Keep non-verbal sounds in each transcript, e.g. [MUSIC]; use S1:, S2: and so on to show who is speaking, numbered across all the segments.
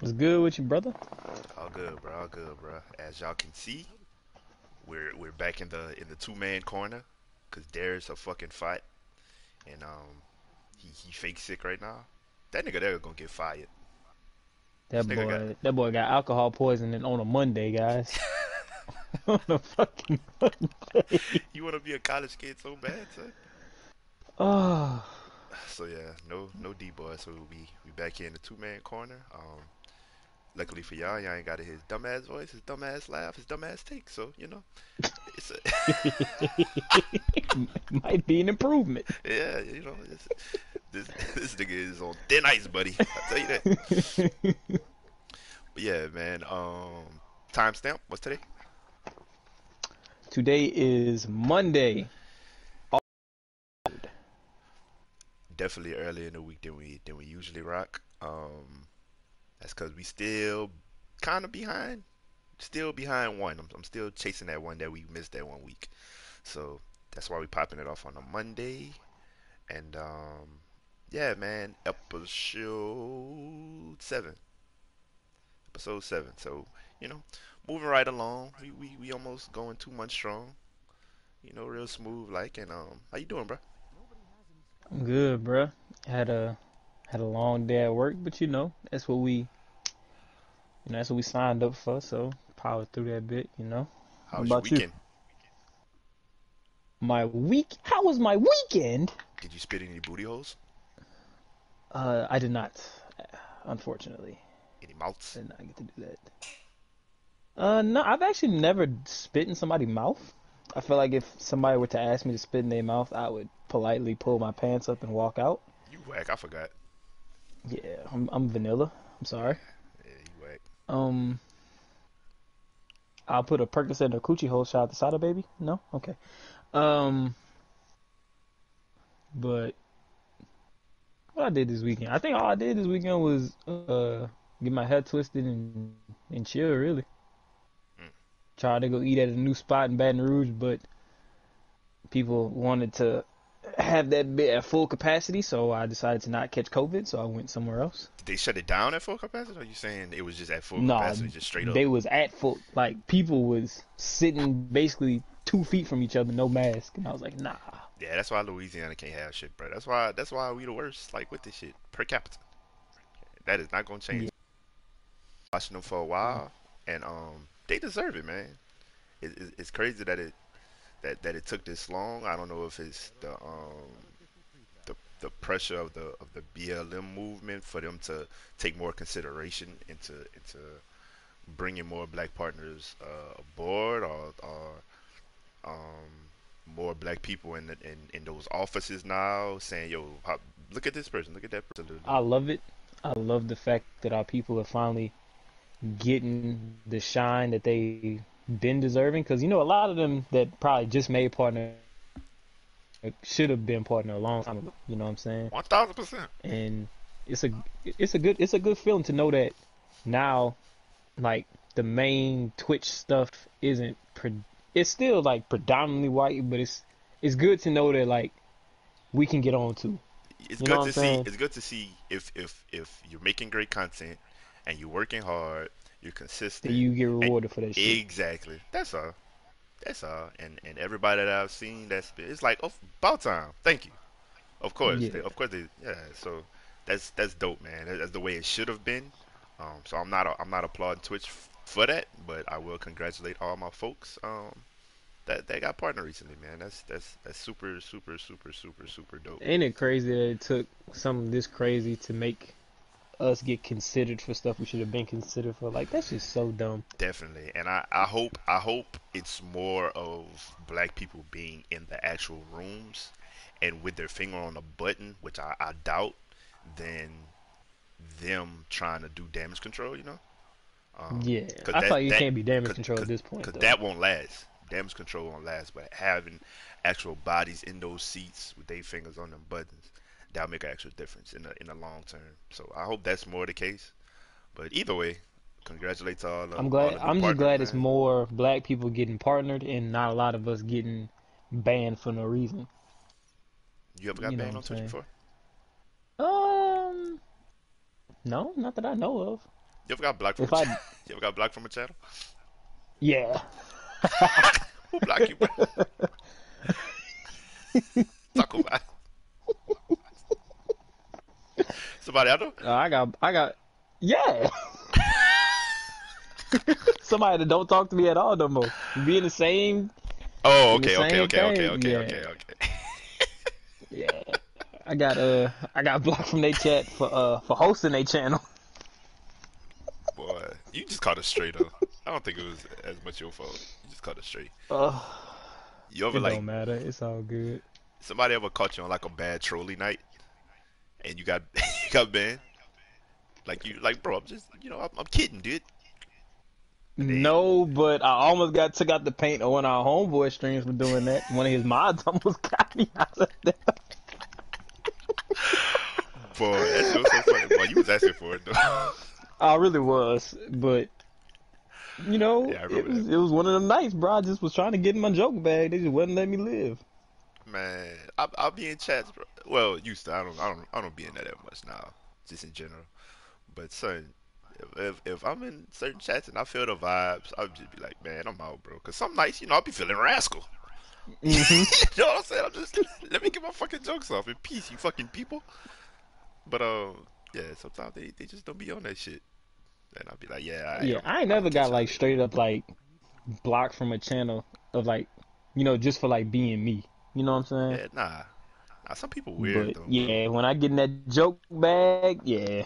S1: What's good with you, brother?
S2: All good, bro. All good, bro. As y'all can see, we're we're back in the in the two man corner, cause there's a fucking fight, and um, he he fake sick right now. That nigga there gonna get fired.
S1: That
S2: This
S1: boy,
S2: got-
S1: that boy got alcohol poisoning on a Monday, guys. [LAUGHS] [LAUGHS] on a fucking Monday.
S2: You wanna be a college kid so bad, son?
S1: Oh,
S2: So yeah, no no Dboi. So we be we back here in the two man corner. Um, luckily for y'all, y'all ain't got his dumbass voice, his dumbass laugh, his dumbass take. So you know, it's a [LAUGHS] [LAUGHS]
S1: might be an improvement.
S2: yeah, you know, it's, this this nigga is on thin ice, buddy. I tell you that. [LAUGHS] But yeah, man. Um, timestamp. What's today?
S1: Today is Monday.
S2: Definitely earlier in the week than we than we usually rock. Um, that's because we still kind of behind. Still behind one. I'm, I'm still chasing that one that we missed that one week. So that's why we popping it off on a Monday. And um, yeah, man. Episode seven. Episode seven. So you know, moving right along. We we, we almost going two months strong. You know, real smooth like. And um, how you doing, bro?
S1: I'm good, bro. Had a had a long day at work, but you know that's what we, you know, that's what we signed up for. So power through that bit, you know.
S2: How was your
S1: about you? My week. How was my weekend?
S2: Did you spit any booty holes?
S1: Uh, I did not, unfortunately.
S2: Any mouths?
S1: Did not get to do that. Uh, no, I've actually never spit in somebody's mouth. I feel like if somebody were to ask me to spit in their mouth, I would politely pull my pants up and walk out.
S2: You whack. I forgot.
S1: Yeah, I'm I'm vanilla. I'm sorry.
S2: Yeah, you whack.
S1: Um, I'll put a Percocet in a coochie hole. Shout out to Sada baby. No, okay. Um, but what I did this weekend, I think all I did this weekend was uh get my head twisted and and chill. Really,
S2: Mm.
S1: tried to go eat at a new spot in Baton Rouge, but people wanted to have that bit at full capacity, so I decided to not catch COVID. So I went somewhere else.
S2: Did they shut it down at full capacity? Or are you saying it was just at full
S1: No,
S2: capacity, just straight up?
S1: They was at full, like people was sitting basically two feet from each other, no mask, and I was like, nah.
S2: Yeah, that's why Louisiana can't have shit, bro. That's why. That's why we the worst. Like with this shit per capita. That is not gonna change.
S1: Yeah.
S2: Watching them for a while, and um, they deserve it, man. It, it, it's crazy that it that that it took this long. I don't know if it's the um the the pressure of the of the BLM movement for them to take more consideration into into bringing more black partners uh, aboard, or or um more black people in, the, in in those offices now saying, "Yo, look at this person, look at that person."
S1: I love it. I love the fact that our people are finally getting the shine that they been deserving. Because you know, a lot of them that probably just made partner should have been partner a long time ago. You know what I'm saying?
S2: One thousand percent.
S1: and it's a it's a good it's a good feeling to know that now like the main Twitch stuff isn't pre- it's still like predominantly white but it's it's good to know that like we can get on too
S2: It's
S1: You
S2: good to see. It's good to see if if if you're making great content and you're working hard, you're consistent.
S1: you get rewarded for that shit
S2: Exactly. That's all. That's all. And and everybody that I've seen, that's it's like oh, about time. Thank you. Of course.
S1: Yeah.
S2: They, of course. They, yeah. So that's that's dope, man. That's the way it should have been. Um. So I'm not a, I'm not applauding Twitch f- for that, but I will congratulate all my folks. Um. That they got partner recently, man. That's that's that's super super super super super dope.
S1: ain't it crazy that it took something this crazy to make us get considered for stuff we should have been considered for like that's just so dumb
S2: Definitely, and I, I hope I hope it's more of black people being in the actual rooms and with their finger on a button, which I, I doubt, than them trying to do damage control. You know? Um,
S1: yeah I
S2: that-
S1: thought you
S2: that-
S1: can't be damage control at this point
S2: Because that won't last. Damage control won't last, but having actual bodies in those seats with their fingers on them buttons, that'll make an actual difference in the in the long term. So I hope that's more the case. But either way, congratulate to all. The,
S1: I'm glad.
S2: new
S1: I'm just glad it's more black people getting partnered and not a lot of us getting banned for no reason.
S2: You ever got
S1: you
S2: banned on Twitch before?
S1: Um, no, not that I know of.
S2: You ever got blocked from
S1: If
S2: a
S1: I-
S2: channel? [LAUGHS] You ever got blocked from a channel?
S1: Yeah. [LAUGHS]
S2: Who blocked you, bro? [LAUGHS] Talk about it. Somebody I know?
S1: Uh, I got, I got, yeah. [LAUGHS] Somebody that don't talk to me at all no more. Be in the same,
S2: Oh,
S1: In the
S2: okay, okay,
S1: same
S2: okay, okay, okay,
S1: yeah.
S2: okay, okay.
S1: yeah. I got, uh, I got blocked from their chat for, uh, for hosting their channel.
S2: Boy, you just caught it straight up. I don't think it was as much your fault. You just caught it straight.
S1: Uh,
S2: You
S1: it
S2: like
S1: don't matter. It's all good.
S2: somebody ever caught you on like a bad trolley night, and you got [LAUGHS] you got banned? Like you like, bro, I'm just you know I'm, I'm kidding, dude.
S1: No, but I almost got took out the paint on one of our homeboy streams for doing that. One of his mods [LAUGHS] almost got me out of that.
S2: Boy, that shit was so funny. Boy, you was asking for it though. [LAUGHS]
S1: I really was, but you know,
S2: Yeah,
S1: it was
S2: that.
S1: it was one of them nights, bro. I just was trying to get in my joke bag. They just wouldn't let me live.
S2: Man, I, I'll be in chats, bro. Well, used to. I don't. I don't. I don't be in that that much now, just in general. But certain, if, if if I'm in certain chats and I feel the vibes, I'll just be like, man, I'm out, bro. Cause some nights, you know, I'll be feeling rascal.
S1: hmm [LAUGHS]
S2: you know what I'm saying? I'm just let me get my fucking jokes off in peace, you fucking people. But um, yeah, sometimes they, they just don't be on that shit, and I'll be like, yeah,
S1: Yeah,
S2: I'm-
S1: I ain't never got like straight up like blocked from a channel of like, you know, just for like being me. You know what I'm saying?
S2: Yeah, nah, nah. Some people weird
S1: but
S2: though.
S1: yeah, when I get in that joke bag, yeah.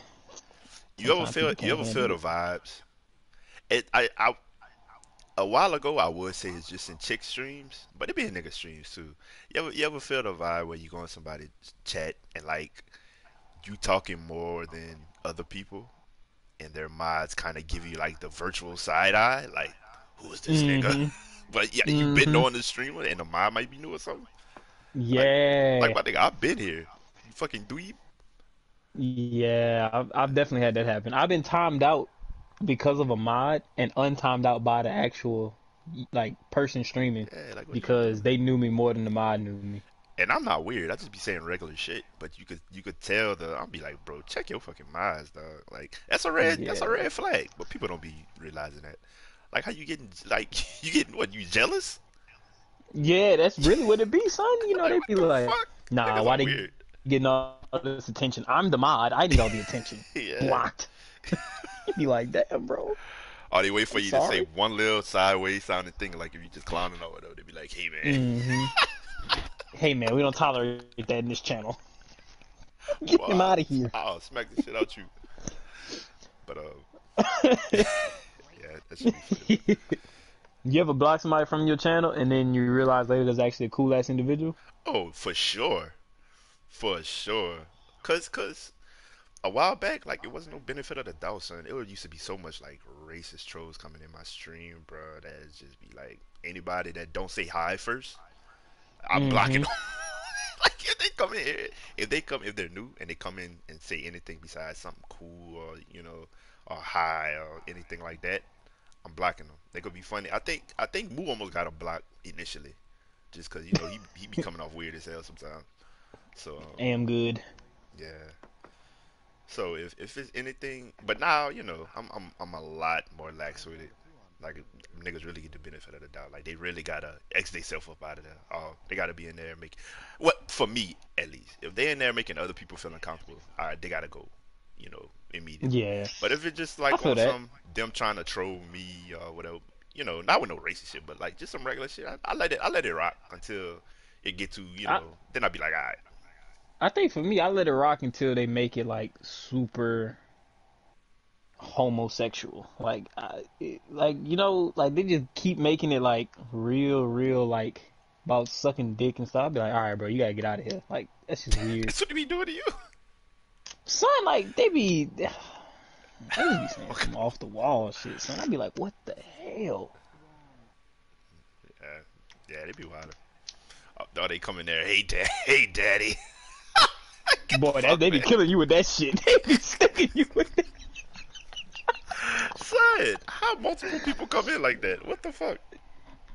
S2: You ever feel you ever feel the vibes? It I I a while ago I would say it's just in chick streams, but it be in nigga streams too. You ever you ever feel the vibe where you go in somebody's chat and like you talking more than other people, and their mods kind of give you like the virtual side eye, like who's this nigga?
S1: Mhm. [LAUGHS]
S2: But yeah, you been
S1: Mhm.
S2: knowing the streamer, and the mod might be new or something.
S1: Yeah.
S2: Like my nigga, I've been here. You fucking dweeb.
S1: Yeah, I've, I've definitely had that happen. I've been timed out because of a mod and untimed out by the actual like person streaming
S2: Yeah, like
S1: because they knew me more than the mod knew me.
S2: And I'm not weird. I just be saying regular shit, but you could you could tell the I'll be like, bro, check your fucking minds, dog. Like that's a red that's a red flag, but people don't be realizing that. Like how you getting like [LAUGHS] you getting what you jealous?
S1: Yeah, that's really what it be, son. You know, they be
S2: the
S1: like,
S2: fuck?
S1: nah,
S2: Niggas
S1: why they
S2: weird?
S1: getting all this attention? I'm the mod. I need all the attention. [LAUGHS]
S2: Yeah.
S1: Blocked. [LAUGHS] You be like, damn, bro.
S2: Or they wait for
S1: I'm
S2: you to say one little sideways sounding thing, like if you just clowning over though, they be like, hey man,
S1: hmm [LAUGHS] hey, man, we don't tolerate that in this channel. Get him out of here.
S2: I'll smack the shit out you. But uh, yeah, that should be.
S1: You ever block somebody from your channel and then you realize later there's actually a cool ass individual?
S2: Oh, for sure, for sure. Cause, cause, a while back, like it wasn't no benefit of the doubt, son. It used to be so much like racist trolls coming in my stream, bro. That just be like anybody that don't say hi first, I'm
S1: Mhm.
S2: blocking them. [LAUGHS] like if they come in here, if they come, if they're new and they come in and say anything besides something cool or you know, or hi or anything like that, I'm blocking them. They could be funny. I think, I think Moo almost got a block initially just because you know he he be coming off weird as hell sometimes. So um,
S1: Am good.
S2: yeah. So if if it's anything, but now you know I'm I'm I'm a lot more lax with it. Like niggas really get the benefit of the doubt. Like they really gotta X themselves up out of there. Oh, they gotta be in there and make. What for me at least, if they're in there making other people feel uncomfortable, all right, they gotta go. You know, immediately.
S1: Yeah.
S2: But if it's just like on
S1: that.
S2: some them trying to troll me or whatever, you know, not with no racist shit, but like just some regular shit, I, I let it I let it rock until it get to you know.
S1: I-
S2: then I'd be like, all right,
S1: I think for me, I let it rock until they make it like super homosexual. Like, I, it, like you know, like they just keep making it like real, real like about sucking dick and stuff. I'd be like, all right, bro, you gotta get out of here. Like, that's just [LAUGHS] weird.
S2: that's what they be doing to you.
S1: Son, like they be, they be saying some off the wall shit. Son, I'd be like, what the hell?
S2: Yeah, yeah, they be wild. Oh, they come in there, hey dad, [LAUGHS] hey daddy. Get [LAUGHS] the
S1: Boy, that
S2: fuck,
S1: they be
S2: man.
S1: killing you with that shit. [LAUGHS] They be sticking you with that.
S2: Son, how multiple people come in like that? What the fuck?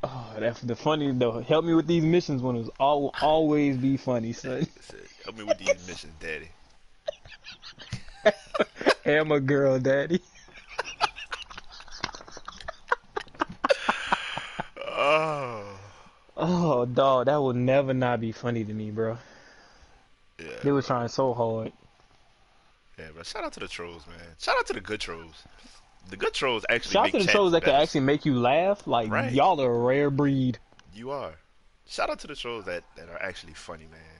S1: Oh, that's the funny though. Help me with these missions one was all always be funny, son.
S2: Help me with these missions, daddy.
S1: Hammer girl, daddy. oh. Oh, dog, that will never not be funny to me, bro.
S2: Yeah.
S1: They were trying so hard.
S2: Yeah, bro. Shout out to the trolls, man. Shout out to the good trolls. The good trolls actually.
S1: Shout out to the trolls that best.
S2: can
S1: actually make you laugh. Like
S2: right.
S1: y'all are a rare breed.
S2: You are. Shout out to the trolls that that are actually funny, man.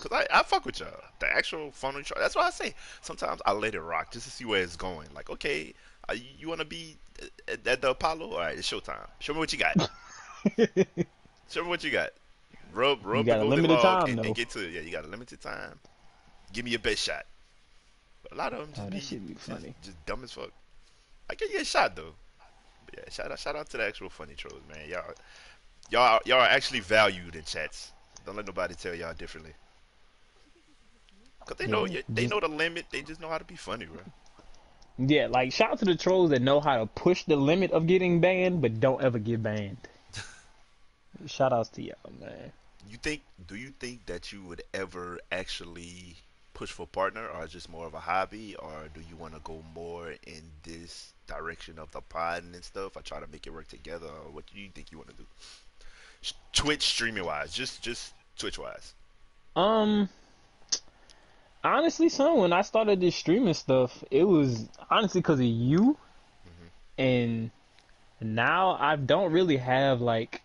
S2: Cause I, I fuck with y'all. The actual funny troll. That's why I say sometimes I let it rock just to see where it's going. Like, okay, uh, you, you want to be at, at the Apollo? All right, it's showtime. Show me what you got. [LAUGHS] Show me what you got. Rub, rub
S1: got
S2: the
S1: a limited time,
S2: and, and get to it. Yeah, you got a limited time. Give me your best shot. But a lot of them just
S1: Oh,
S2: be,
S1: shit be
S2: just-
S1: funny.
S2: Just, dumb as fuck. I can get a shot though. But yeah, shout out, shout out to the actual funny trolls, man. Y'all, y'all, y'all are actually valued in chats. Don't let nobody tell y'all differently. Cause they know,
S1: Yeah,
S2: they know the limit. They just know how to be funny, bro.
S1: Yeah, like shout out to the trolls that know how to push the limit of getting banned, but don't ever get banned. [LAUGHS] Shout outs to y'all, man.
S2: You think? Do you think that you would ever actually push for partner, or just more of a hobby, or do you want to go more in this direction of the pod and stuff? I try to make it work together. Or what do you think you want to do? Twitch streaming wise, just just Twitch wise.
S1: Um, honestly, son, when I started this streaming stuff, it was honestly because of you, mm-hmm. and now I don't really have like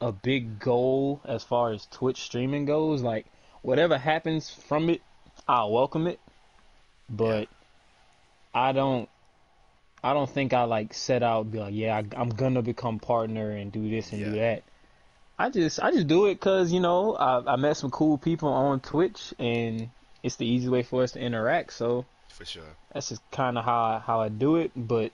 S1: a big goal as far as Twitch streaming goes. Like whatever happens from it, I'll welcome it, but I don't. I don't think I like set out be like, yeah, I, I'm gonna become partner and do this and do that. I just I just do it because you know I, I met some cool people on Twitch and it's the easy way for us to interact. So
S2: For sure.
S1: that's just kind of how I, how I do it. But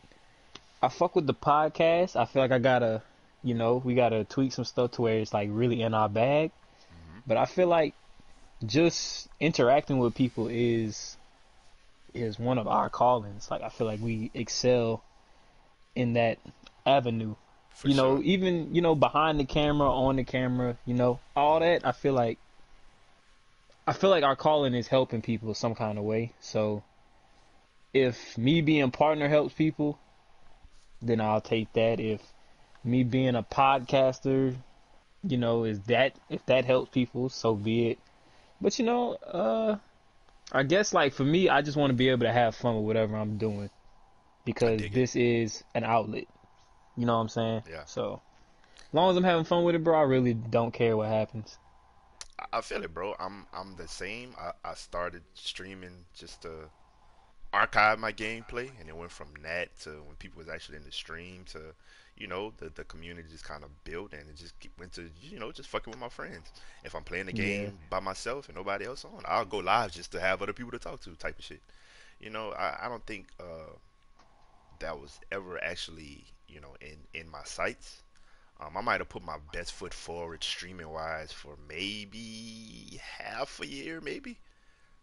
S1: I fuck with the podcast. I feel like I gotta, you know, we gotta tweak some stuff to where it's like really in our bag. Mm-hmm. But I feel like just interacting with people is is one of our callings. Like I feel like we excel in that avenue
S2: For
S1: you know, even you know behind the camera, on the camera, you know, all that. I feel like I feel like our calling is helping people some kind of way. So if me being partner helps people, then I'll take that. If me being a podcaster, you know, is that if that helps people, so be it. But you know, uh I guess like for me, I just want to be able to have fun with whatever I'm doing because this is an outlet. You know what I'm saying?
S2: Yeah.
S1: So, as long as I'm having fun with it, bro, I really don't care what happens.
S2: I- feel it, bro. I'm I'm the same. I, I started streaming just to archive my gameplay, and it went from that to when people was actually in the stream to, you know, the the community just kind of built, and it just went to you know just fucking with my friends. If I'm playing the game
S1: Yeah.
S2: by myself and nobody else on, I'll go live just to have other people to talk to, type of shit. You know, I, I don't think uh, that was ever actually you know in in my sights. Um, I might have put my best foot forward streaming wise for maybe half a year, maybe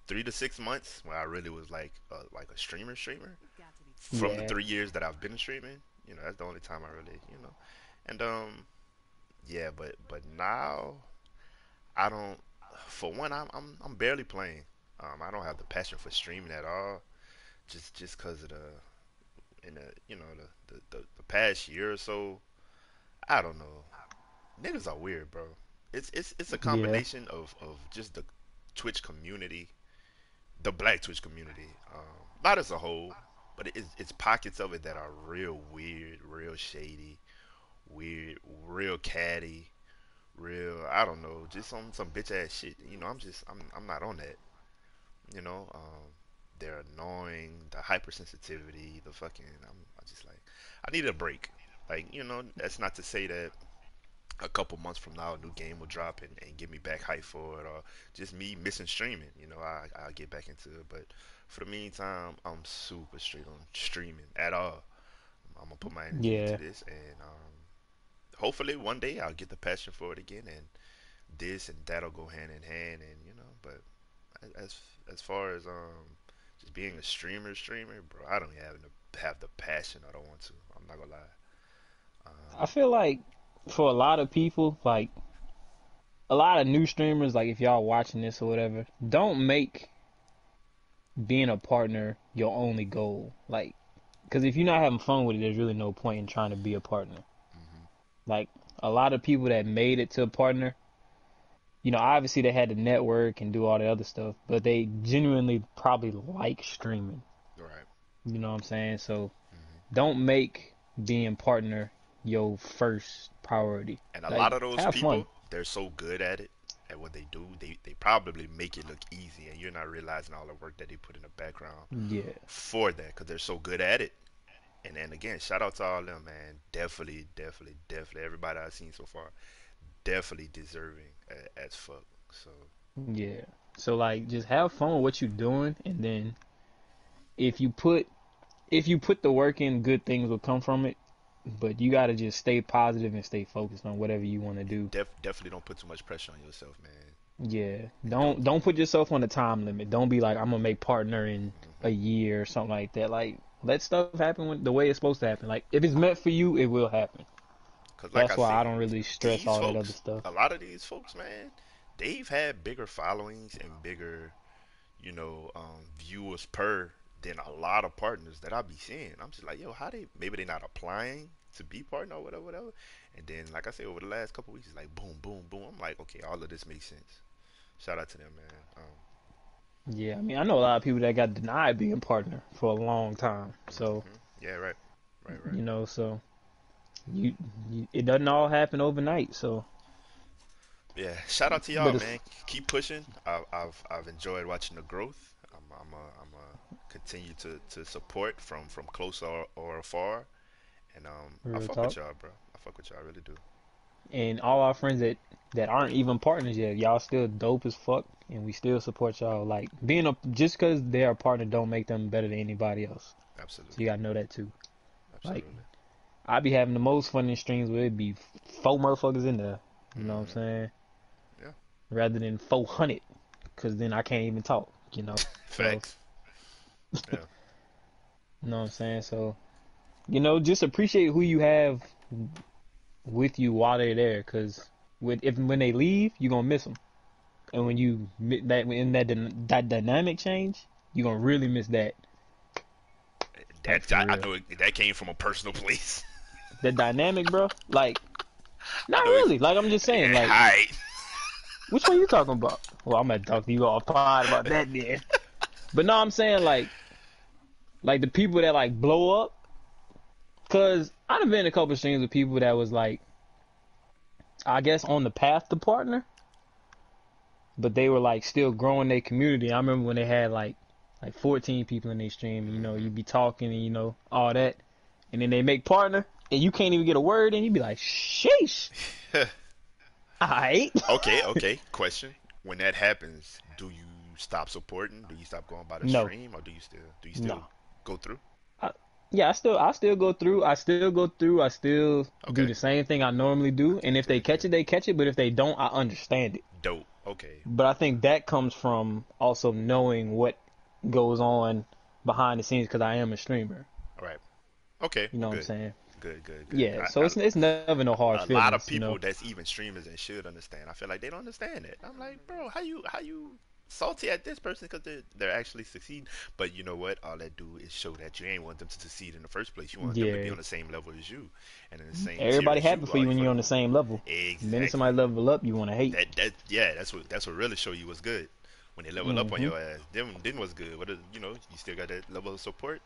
S2: three to six months, when I really was like uh, like a streamer streamer. From the three years that I've been streaming, you know, that's the only time I really, you know, and um, yeah, but but now I don't. For one, I'm I'm I'm barely playing. Um, I don't have the passion for streaming at all. Just just cause of the in the you know the the, the, the past year or so. I don't know. Niggas are weird, bro. It's it's it's a combination of of just the Twitch community, the Black Twitch community, um, not as a whole, but it's it's pockets of it that are real weird, real shady, weird, real catty, real. I don't know, just some some bitch ass shit. You know, I'm just I'm I'm not on that. You know, um, they're annoying, the hypersensitivity, the fucking. I'm I just like I need a break. Like you know, that's not to say that a couple months from now a new game will drop and, and get me back hype for it or just me missing streaming. You know I, i'll get back into it. But for the meantime i'm super straight on streaming at all. I'm gonna put my energy
S1: Yeah.
S2: into this and um, hopefully one day i'll get the passion for it again and this and that'll go hand in hand and you know but as as far as um just being a streamer streamer bro i don't have the have the passion. I don't want to. I'm not gonna lie
S1: I feel like for a lot of people, like a lot of new streamers, like if y'all watching this or whatever, don't make being a partner your only goal. Like, because if you're not having fun with it, there's really no point in trying to be a partner. Mm-hmm. Like, a lot of people that made it to a partner, you know, obviously they had to network and do all the other stuff, but they genuinely probably like streaming.
S2: Right.
S1: You know what I'm saying? So mm-hmm. don't make being partner your first priority.
S2: And a
S1: Like,
S2: lot of those people,
S1: fun.
S2: they're so good at it, at what they do, they, they probably make it look easy, and you're not realizing all the work that they put in the background
S1: Yeah.
S2: for that, because they're so good at it. And then again, shout out to all them, man. Definitely, definitely, definitely, everybody I've seen so far, definitely deserving as fuck. So,
S1: Yeah. So like just have fun with what you're doing and then if you put if you put the work in, good things will come from it. But you gotta just stay positive and stay focused on whatever you wanna do.
S2: def- definitely don't put too much pressure on yourself, man.
S1: Yeah. Don't don't put yourself on a time limit. Don't be like I'm gonna make partner in a year or something like that. Like let stuff happen when, the way it's supposed to happen. Like if it's meant for you, it will happen.
S2: Cause like
S1: That's
S2: I
S1: why
S2: said,
S1: I don't really stress all that other stuff.
S2: A lot of these folks, man, they've had bigger followings and bigger, you know, um, viewers per than a lot of partners that I be seeing. I'm just like, yo, how they? Maybe they're not applying to be partner or whatever, whatever. And then, like I said, over the last couple weeks, it's like boom, boom, boom. I'm like, okay, all of this makes sense. Shout out to them, man. Um,
S1: Yeah, I mean I know a lot of people that got denied being partner for a long time. So
S2: yeah, right, right, right.
S1: you know so you, you it doesn't all happen overnight so
S2: Yeah, shout out to y'all, man. Keep pushing. I've, I've I've enjoyed watching the growth. I'm I'm a, I'm a continue to, to support from from close or, or afar, and um I fuck
S1: talk.
S2: with y'all, bro. I fuck with y'all, I really do.
S1: and all our friends that that aren't even partners yet y'all still dope as fuck and we still support y'all like being a just because they're a partner don't make them better than anybody else so
S2: Absolutely,
S1: you gotta know that too
S2: Absolutely.
S1: like- i be having the most fun in streams where it be four motherfuckers in there you know what i'm
S2: Mhm.
S1: saying
S2: Yeah.
S1: rather than 400 because then i can't even talk you know [LAUGHS]
S2: Facts. [LAUGHS] Yeah.
S1: You know what I'm saying? So, you know, just appreciate who you have with you while they're there, because with if when they leave, you're gonna miss them, and when you mi- that in that that dynamic change, you're gonna really miss that
S2: That I, I know it, that came from a personal place. [LAUGHS]
S1: the dynamic, bro. Like, not
S2: know it-
S1: really. Like I'm just saying, like,
S2: Alright.
S1: which one you talking about? Well, I'm gonna talk to you off pod about that then. [LAUGHS] But no, I'm saying like, like the people that like blow up, cause I've been in a couple of streams with people that was like, I guess on the path to partner, but they were like still growing their community. I remember when they had like, like 14 people in their stream. You know, you'd be talking and you know all that, and then they make partner, and you can't even get a word, and You'd be like, sheesh. [LAUGHS] Alright. [LAUGHS]
S2: okay, okay. Question: When that happens, do you stop supporting? Do you stop going by the
S1: No.
S2: stream, or do you still do you still
S1: No.
S2: go through?
S1: Yeah, I still I still go through. I still go through. I still do the same thing I normally do. And if they catch it, they catch it. But if they don't, I understand it.
S2: Dope. Okay.
S1: But I think that comes from also knowing what goes on behind the scenes because I am a streamer.
S2: All right. Okay.
S1: You know what. I'm saying?
S2: Good. Good. Good.
S1: Yeah.
S2: I-
S1: So
S2: I-
S1: it's it's never no hard
S2: a
S1: feelings.
S2: lot of people
S1: You know?
S2: that's even streamers and should understand. I feel like they don't understand it. I'm like, bro, how you how you salty at this person because they're they're actually succeeding? But you know what? All that do is show that you ain't want them to succeed in the first place. You want them to be on the same level as you and in the same.
S1: Everybody happy for you when you're on the same level.
S2: Exactly.
S1: The minute somebody level up, you want to hate.
S2: that that yeah, that's what that's what really show you what's good. When they level up on
S1: Mhm.
S2: your ass, then then what's good? What is, you know, you still got that level of support,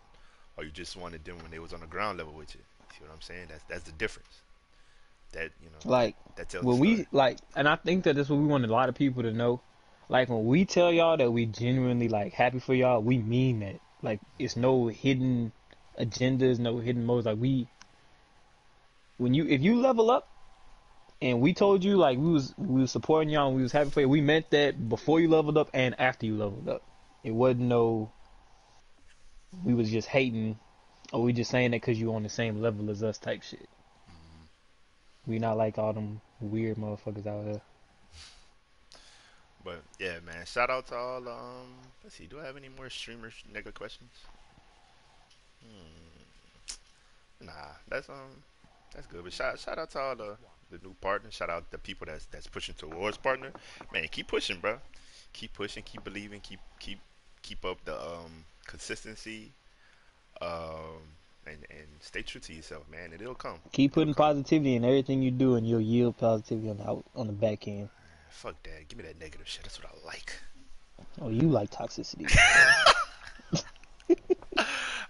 S2: or you just wanted them when they was on the ground level with you. See what I'm saying? That's that's the difference. That you know
S1: Like
S2: that tells.
S1: when we like, and I think that that's what we want a lot of people to know. Like when we tell y'all that we genuinely like happy for y'all, we mean that. Like it's no hidden agendas, no hidden motives. Like we, when you if you level up, and we told you like we was we was supporting y'all and we was happy for you, we meant that before you leveled up and after you leveled up. It wasn't no. We was just hating, or we just saying that because you on the same level as us type shit. Mm-hmm. We not like all them weird motherfuckers out here.
S2: But yeah, man. Shout out to all. Um, let's see. Do I have any more streamers nigga questions? Hmm. Nah, that's um, that's good. But shout shout out to all the the new partners. Shout out the people that's that's pushing towards partner. Man, keep pushing, bro. Keep pushing. Keep believing. Keep keep keep up the um consistency. Um, and and stay true to yourself, man, and it'll come.
S1: Keep putting positivity in everything you do, and you'll yield positivity on the on the back end.
S2: Fuck that. Give me that negative shit. That's what I like.
S1: Oh, you like toxicity? [LAUGHS] [LAUGHS]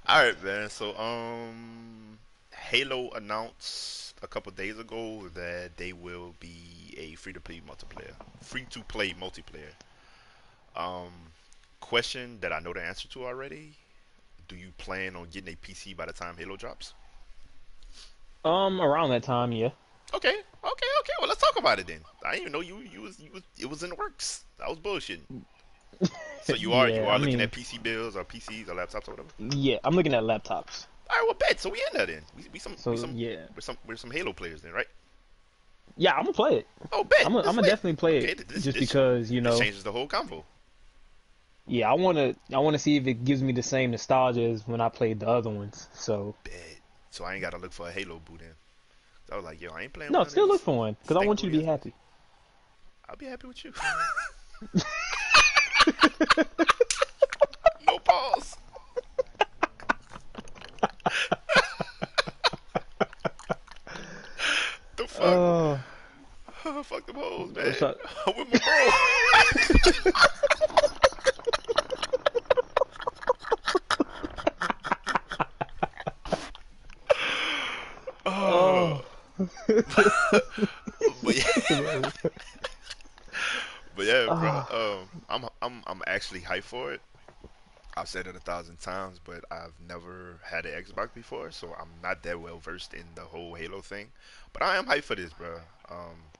S2: All right, man. So, um, Halo announced a couple days ago that they will be a free-to-play multiplayer, free-to-play multiplayer. Um, question that I know the answer to already. Do you plan on getting a PC by the time Halo drops?
S1: Um, around that time, yeah.
S2: Okay, okay, okay. Well, let's talk about it then. I didn't even know you you was you was it was in the works. That was bullshit. So you [LAUGHS] are you are
S1: I
S2: looking
S1: mean-
S2: at PC bills or PCs or laptops or whatever.
S1: Yeah, I'm looking at laptops.
S2: All right, well, bet. So we in there then. We, we some
S1: So
S2: we some
S1: yeah,
S2: we're some we're some Halo players then, right?
S1: yeah, I'm gonna play it.
S2: Oh, bet.
S1: I'm gonna,
S2: This
S1: I'm gonna
S2: lit.
S1: definitely play
S2: Okay,
S1: it
S2: this-
S1: just
S2: this-
S1: because you know.
S2: changes the whole convo.
S1: Yeah, I wanna I wanna see if it gives me the same nostalgia as when I played the other ones. So
S2: Bet. So I ain't gotta look for a Halo boot in. I was like, yo, I ain't playing.
S1: no, still look for one because I want you to be happy.
S2: I'll be happy with you. [LAUGHS] no pause. the fuck?
S1: Oh, [LAUGHS]
S2: fuck them hoes, man. I'm [LAUGHS] with my bro. But yeah, [LAUGHS] but yeah, bro. Um, I'm I'm I'm actually hyped for it. I've said it a thousand times, but I've never had an Xbox before, so I'm not that well versed in the whole Halo thing. But I am hyped for this, bro. Um,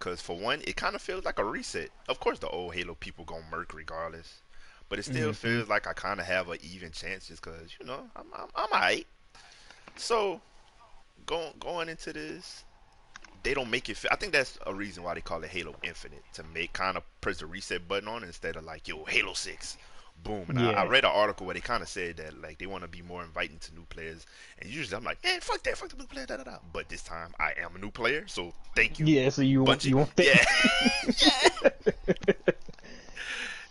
S2: Cause for one, it kind of feels like a reset. Of course, the old Halo people gonna murk regardless, but it still
S1: Mhm.
S2: feels like I kind of have an even chance just cause you know I'm I'm, I'm alright. So going going into this, they don't make it. Fi- I think that's a reason why they call it Halo Infinite to make kind of press the reset button on it instead of like yo Halo Six, boom. And I, I read an article where they kind of said that like they want to be more inviting to new players, and usually I'm like, man, fuck that, fuck the new player, da da da. But this time I am a new player, so thank you.
S1: yeah. So you want
S2: Bungie.
S1: you want?
S2: Yeah. yeah.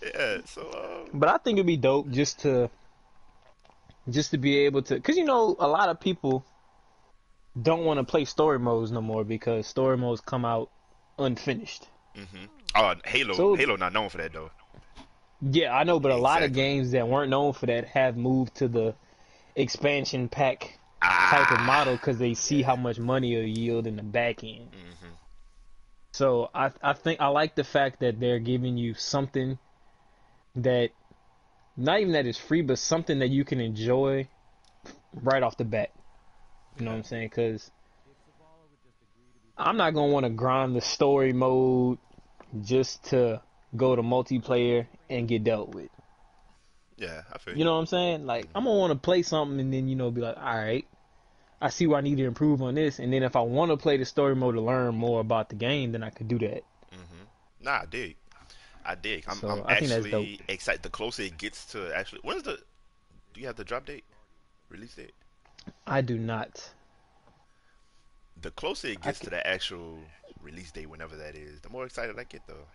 S2: [LAUGHS] yeah. So um,
S1: But I think it'd be dope just to just to be able to cuz you know a lot of people don't want to play story modes no more because story modes come out unfinished.
S2: hmm oh, Halo,
S1: So-
S2: Halo not known for that though.
S1: Yeah, I know, but a lot of games that weren't known for that have moved to the expansion pack
S2: Ah.
S1: type of model because they see how much money it'll yield in the back end.
S2: hmm
S1: So I I think I like the fact that they're giving you something that not even that is free, but something that you can enjoy right off the bat. You know what I'm saying? Because I'm not gonna want to grind the story mode just to go to multiplayer and get dealt with.
S2: Yeah, I feel
S1: You know what I'm saying? Like I'm gonna want to play something and then you know be like, all right, I see where I need to improve on this, and then if I want to play the story mode to learn more about the game, then I could do that.
S2: Mm-hmm. Nah, I dig. I dig. I'm,
S1: So,
S2: I'm
S1: I think that's
S2: actually excited. The closer it gets to actually, when's the? Do you have the drop date? Release date?
S1: I do not.
S2: The closer it gets
S1: c-
S2: to the actual release date, whenever that is, the more excited I get though.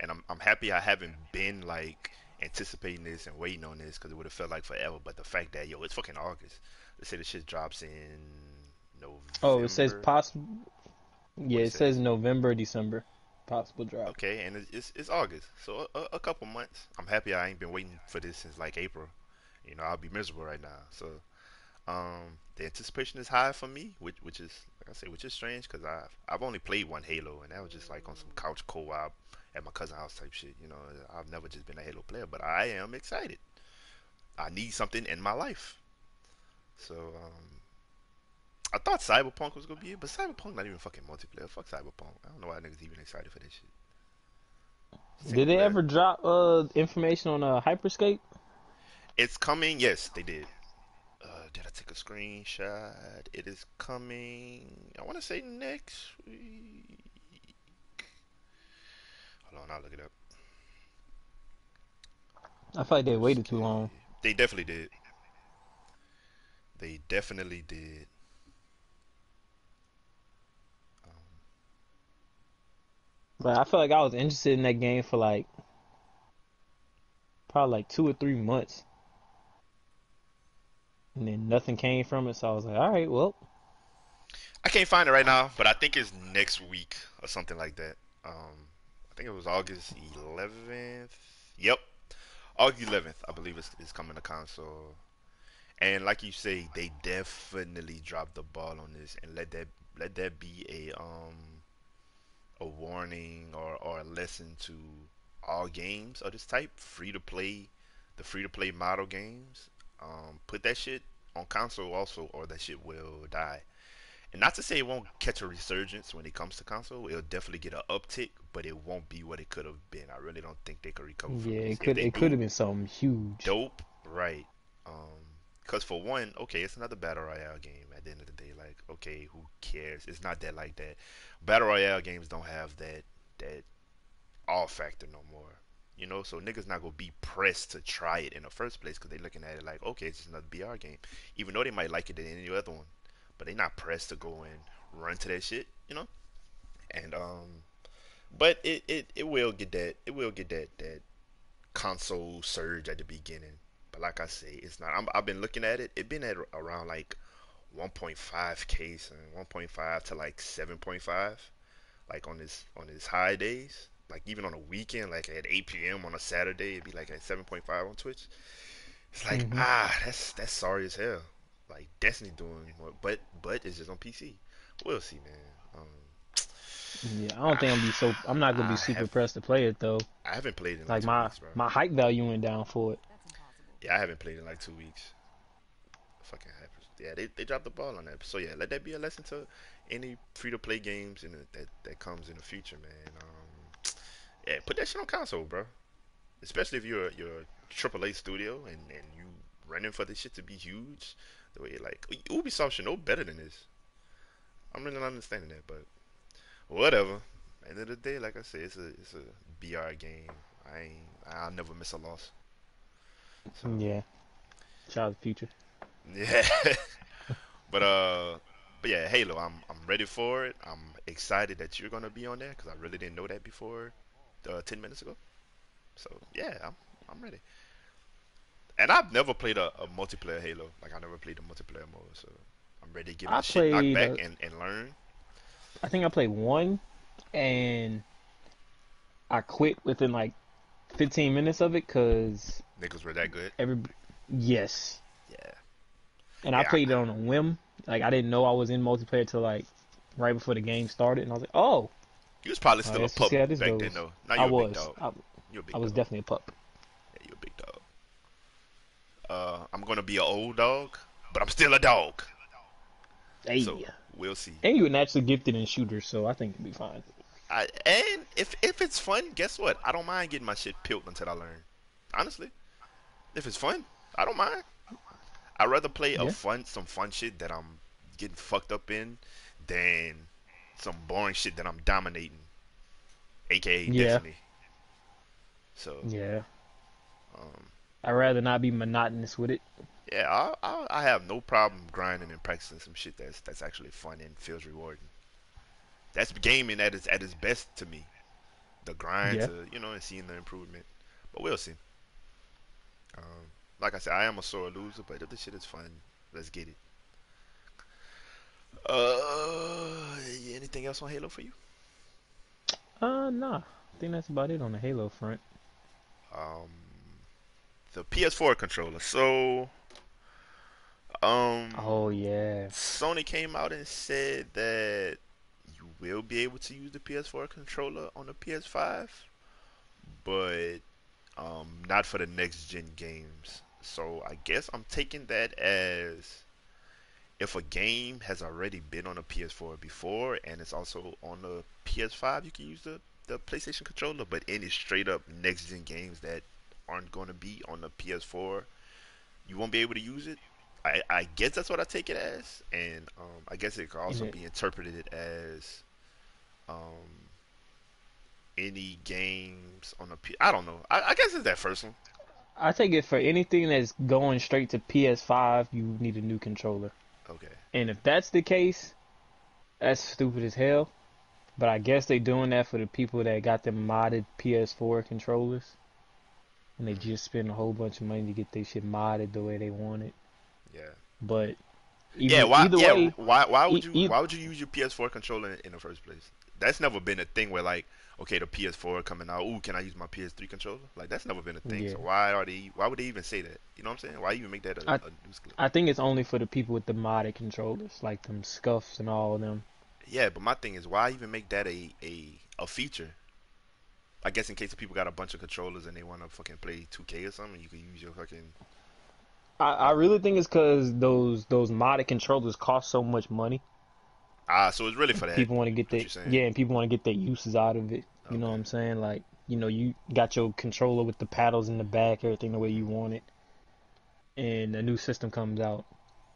S2: And I'm I'm happy I haven't been like anticipating this and waiting on this because it would have felt like forever. But the fact that yo, it's fucking August. They say the shit drops in November.
S1: Oh, it says possible. Yeah,
S2: it
S1: it
S2: say?
S1: says November, December, possible drop.
S2: Okay, and it's it's, it's August, so a, a couple months. I'm happy I ain't been waiting for this since like April. You know, I'll be miserable right now. So, um, the anticipation is high for me, which which is like I say, which is strange because I've I've only played one Halo, and that was just like on some couch co-op at my cousin's house type shit. You know, I've never just been a Halo player, but I am excited. I need something in my life. So, um, I thought Cyberpunk was gonna be it, but Cyberpunk not even fucking multiplayer. Fuck Cyberpunk. I don't know why niggas even excited for this shit.
S1: Did they
S2: Single
S1: ever drop uh information on uh, Hyperscape?
S2: It's coming. Yes, they did. Did I take a screenshot? It is coming. I want to say next week. Hold on, I'll look it up.
S1: I feel like they waited too long.
S2: They definitely did. They definitely did. Um,
S1: But I feel like I was interested in that game for like probably like two or three months. And then nothing came from it. So I was like, all right, well,
S2: I can't find it right now, but I think it's next week or something like that. Um, I think it was August 11th. Yep, August 11th, I believe it's, is coming to console. And like you say, they definitely dropped the ball on this, and let that let that be a um a warning or, or a lesson to all games of this type, free to play, the free to play model games. Um, put that shit on console also, or that shit will die. And not to say it won't catch a resurgence when it comes to console, it'll definitely get an uptick, but it won't be what it could have been. I really don't think they could recover.
S1: Yeah,
S2: this.
S1: it could it could have been something huge.
S2: Dope, right? Um, cause for one, okay, it's another battle royale game. At the end of the day, like, okay, who cares? It's not that like that. Battle royale games don't have that that all factor no more. You know, so niggas not gonna be pressed to try it in the first place because they looking at it like, okay, it's another BR game, even though they might like it than any other one, but they not pressed to go and run to that shit, you know. And um, but it it, it will get that it will get that that console surge at the beginning. But like I say, it's not. I'm, I've been looking at it. It been at around like 1.5k and 1.5 to like 7.5, like on this on his high days like even on a weekend, like at 8 p.m. on a Saturday, it'd be like at 7.5 on Twitch. It's like
S1: hmm
S2: ah, that's that's sorry as hell. Like Destiny doing more, but but it's just on PC. We'll see, man. Um,
S1: Yeah, I don't think I'm be so. I'm not gonna be
S2: I
S1: super
S2: have
S1: pressed to play it though.
S2: I haven't played in like
S1: Like
S2: two
S1: my
S2: weeks, bro.
S1: my hype value went down for it.
S2: Yeah, I haven't played in like two weeks. Fucking happens. Yeah, they, they dropped the ball on that. So yeah, let that be a lesson to any free to play games in the, that that comes in the future, man. Um, yeah, put that shit on console, bro. Especially if you're you're a AAA studio and and you running for this shit to be huge. The way you're like Ubisoft should know better than this. I'm really not understanding that, but whatever. End of the day, like I said, it's a it's a BR game. I ain't I'll never miss a loss. So
S1: Yeah, child of the future.
S2: yeah. [LAUGHS] but uh, but yeah, Halo. I'm I'm ready for it. I'm excited that you're gonna be on there because I really didn't know that before uh, ten minutes ago. So yeah, I'm I'm ready. And I've never played a, a multiplayer Halo. Like I never played a multiplayer mode, so I'm ready to get my
S1: I
S2: shit knocked back
S1: Uh,
S2: and, and learn.
S1: I think I played one, and I quit within like 15 minutes of it because
S2: Niggas were that good.
S1: every yes,
S2: Yeah.
S1: and I
S2: Yeah.
S1: played it on a whim. Like I didn't know I was in multiplayer till like right before the game started, and I was like, oh,
S2: You was probably still a pup back
S1: goes.
S2: then, though. Now
S1: I
S2: you're a big
S1: was,
S2: dog.
S1: I,
S2: You're a big
S1: I was
S2: dog.
S1: definitely a pup.
S2: Yeah, you're a big dog. Uh, I'm gonna be an old dog, but I'm still a dog.
S1: Hey,
S2: So we'll see.
S1: and you were naturally gifted in shooters, so I think it'd be fine.
S2: I, and if if it's fun, guess what? I don't mind getting my shit peeled until I learn. Honestly, if it's fun, I don't mind. I'd rather play a fun some fun shit that I'm getting fucked up in than some boring shit that I'm dominating, aka
S1: Yeah.
S2: Destiny. So
S1: Yeah,
S2: um,
S1: I'd rather not be monotonous with it.
S2: yeah, I, I I have no problem grinding and practicing some shit that's that's actually fun and feels rewarding. That's gaming at its at its best to me. The grind
S1: Yeah.
S2: to you know and seeing the improvement, but we'll see. Um, like I said, I am a sore loser, but if this shit is fun, let's get it. Uh, anything else on Halo for you?
S1: Uh, nah, I think that's about it on the Halo front.
S2: Um, the PS4 controller. So, um,
S1: Oh yeah,
S2: Sony came out and said that you will be able to use the PS4 controller on the PS5, but um, not for the next gen games. So I guess I'm taking that as if a game has already been on a PS4 before and it's also on the PS5, you can use the, the PlayStation controller. But any straight up next gen games that aren't going to be on the PS4, you won't be able to use it. I, I guess that's what I take it as, and um, I guess it could also
S1: it-
S2: be interpreted as um, any games on a P. I don't know. I, I guess it's that first one.
S1: I take it for anything that's going straight to PS5, you need a new controller.
S2: Okay.
S1: And if that's the case, that's stupid as hell. But I guess they're doing that for the people that got them modded PS4 controllers. And they just spend a whole bunch of money to get their shit modded the way they want it.
S2: Yeah.
S1: But either,
S2: yeah, why?
S1: either
S2: yeah,
S1: way,
S2: why? Why would you?
S1: e-
S2: why would you use your PS4 controller in, in the first place? That's never been a thing where like, okay, the PS4 coming out. Ooh, can I use my PS3 controller? Like that's never been a thing.
S1: Yeah.
S2: So why are they? Why would they even say that? You know what I'm saying? Why even make that a,
S1: I-
S2: a news clip?
S1: I think it's only for the people with the modded controllers, like them scuffs and all of them.
S2: Yeah, but my thing is, why even make that a a a feature? I guess in case people got a bunch of controllers and they want to fucking play 2K or something, you can use your fucking.
S1: I, I really think it's because those those modded controllers cost so much money.
S2: Ah, so it's really for that.
S1: People want to get their yeah, and people want to get their uses out of it. You know what I'm saying? Like, you know, you got your controller with the paddles in the back, everything the way you want it, and a new system comes out,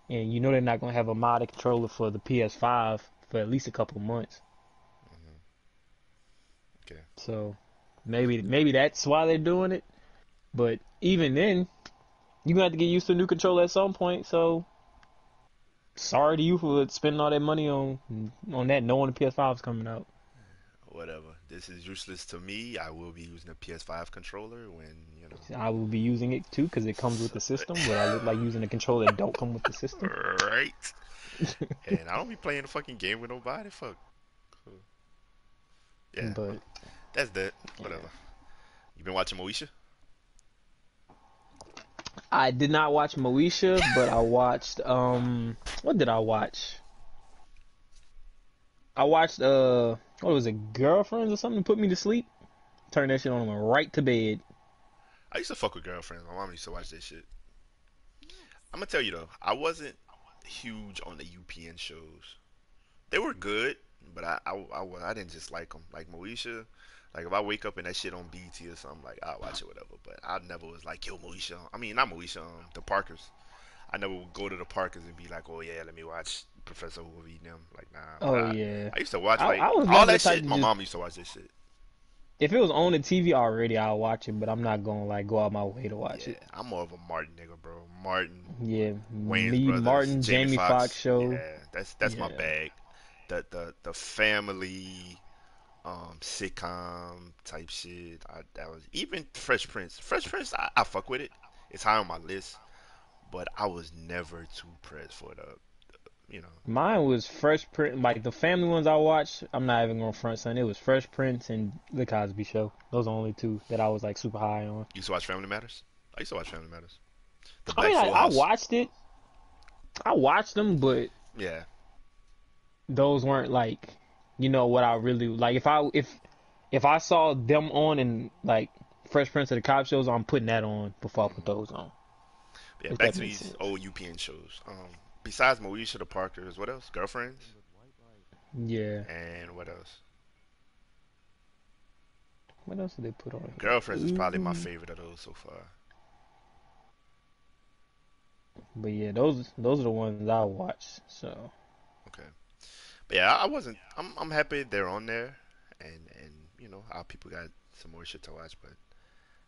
S1: and you know they're not gonna have a modded controller for the PS5 for at least a couple months.
S2: Okay.
S1: So maybe maybe that's why they're doing it. But even then, you're gonna have to get used to a new controller at some point. So sorry to you for spending all that money on on that, knowing the PS5 is coming out.
S2: Whatever. This is useless to me. I will be using a PS5 controller when you know.
S1: I will be using it too because it comes with the system. But I look like using a controller that don't come with the system.
S2: Right. [LAUGHS] and I don't be playing the fucking game with nobody. Fuck. Yeah,
S1: But
S2: that's that. Whatever. You been watching Moesha?
S1: I did not watch Moesha, but I watched um what did I watch? I watched uh what was it, girlfriends or something put me to sleep? Turn that shit on and went right to bed.
S2: I used to fuck with girlfriends. My mom used to watch that shit. I'm gonna tell you though, I wasn't huge on the UPN shows. They were good, but I I, I, I didn't just like them. Like Moesha, like if I wake up and that shit on BT or something, like I'll watch it whatever. But I never was like, yo Moesha. I mean not Moesha, um, the Parkers. I never would go to the Parkers and be like, oh yeah, let me watch Professor Hoover and them. Like nah.
S1: Oh
S2: I,
S1: yeah.
S2: I used to watch like
S1: I was
S2: all that shit. My
S1: just-
S2: mom used to watch this shit.
S1: If it was on the TV already, I'll watch it, but I'm not gonna like go out my way to watch
S2: Yeah,
S1: it.
S2: I'm more of a Martin nigga, bro. Martin,
S1: Yeah,
S2: Wayne's
S1: me,
S2: brothers,
S1: Martin, Jamie, Foxx show.
S2: Yeah, that's that's my bag. The the the family, um, sitcom type shit. I, that was even Fresh Prince. Fresh Prince, I, I fuck with it. It's high on my list, but I was never too pressed for the, you know.
S1: Mine was Fresh Prince, like the family ones I watched. I'm not even gonna front, son. It was Fresh Prince and The Cosby Show. Those are the only two that I was like super high on.
S2: You used to watch Family Matters. I used to watch Family Matters. The
S1: I mean, I, I watched it. I watched them, but
S2: Yeah,
S1: those weren't like, you know, what I really like. If I if if I saw them on and like Fresh Prince of the Cop shows, I'm putting that on before I put those on.
S2: yeah.
S1: If
S2: Back to these
S1: sense.
S2: old UPN shows. Um, besides Moesha, the Parkers, what else? Girlfriends,
S1: Yeah.
S2: and what else?
S1: What else did they put on?
S2: Girlfriends is probably my favorite of those so far.
S1: But yeah, those those are the ones I watch. So
S2: Okay. Yeah, I wasn't. I'm I'm happy they're on there, and and you know our people got some more shit to watch, but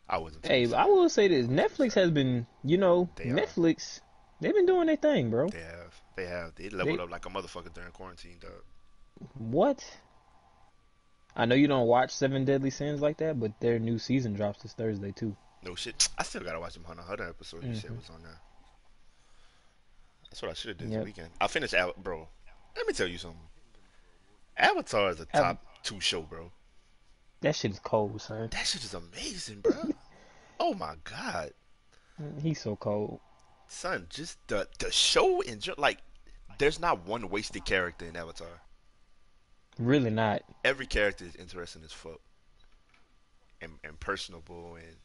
S2: I wasn't.
S1: hey. I will say this: Netflix has been, you know,
S2: They are.
S1: Netflix. They've been doing their thing, bro.
S2: They have. They have. They leveled
S1: They-
S2: up like a motherfucker during quarantine, dog.
S1: What? I know you don't watch Seven Deadly Sins like that, but their new season drops this Thursday too.
S2: No shit. I still gotta watch them Hunter Hunter episode. You said
S1: mm-hmm.
S2: was on there. That's what I should have did
S1: Yep.
S2: this weekend. I finished out, bro. Let me tell you something. Avatar is a top two show, bro.
S1: That shit is cold, son.
S2: That shit is amazing, bro. [LAUGHS] oh my god.
S1: He's so cold.
S2: son, just the the show and like, there's not one wasted character in Avatar.
S1: Really not.
S2: Every character is interesting as fuck, and and personable, and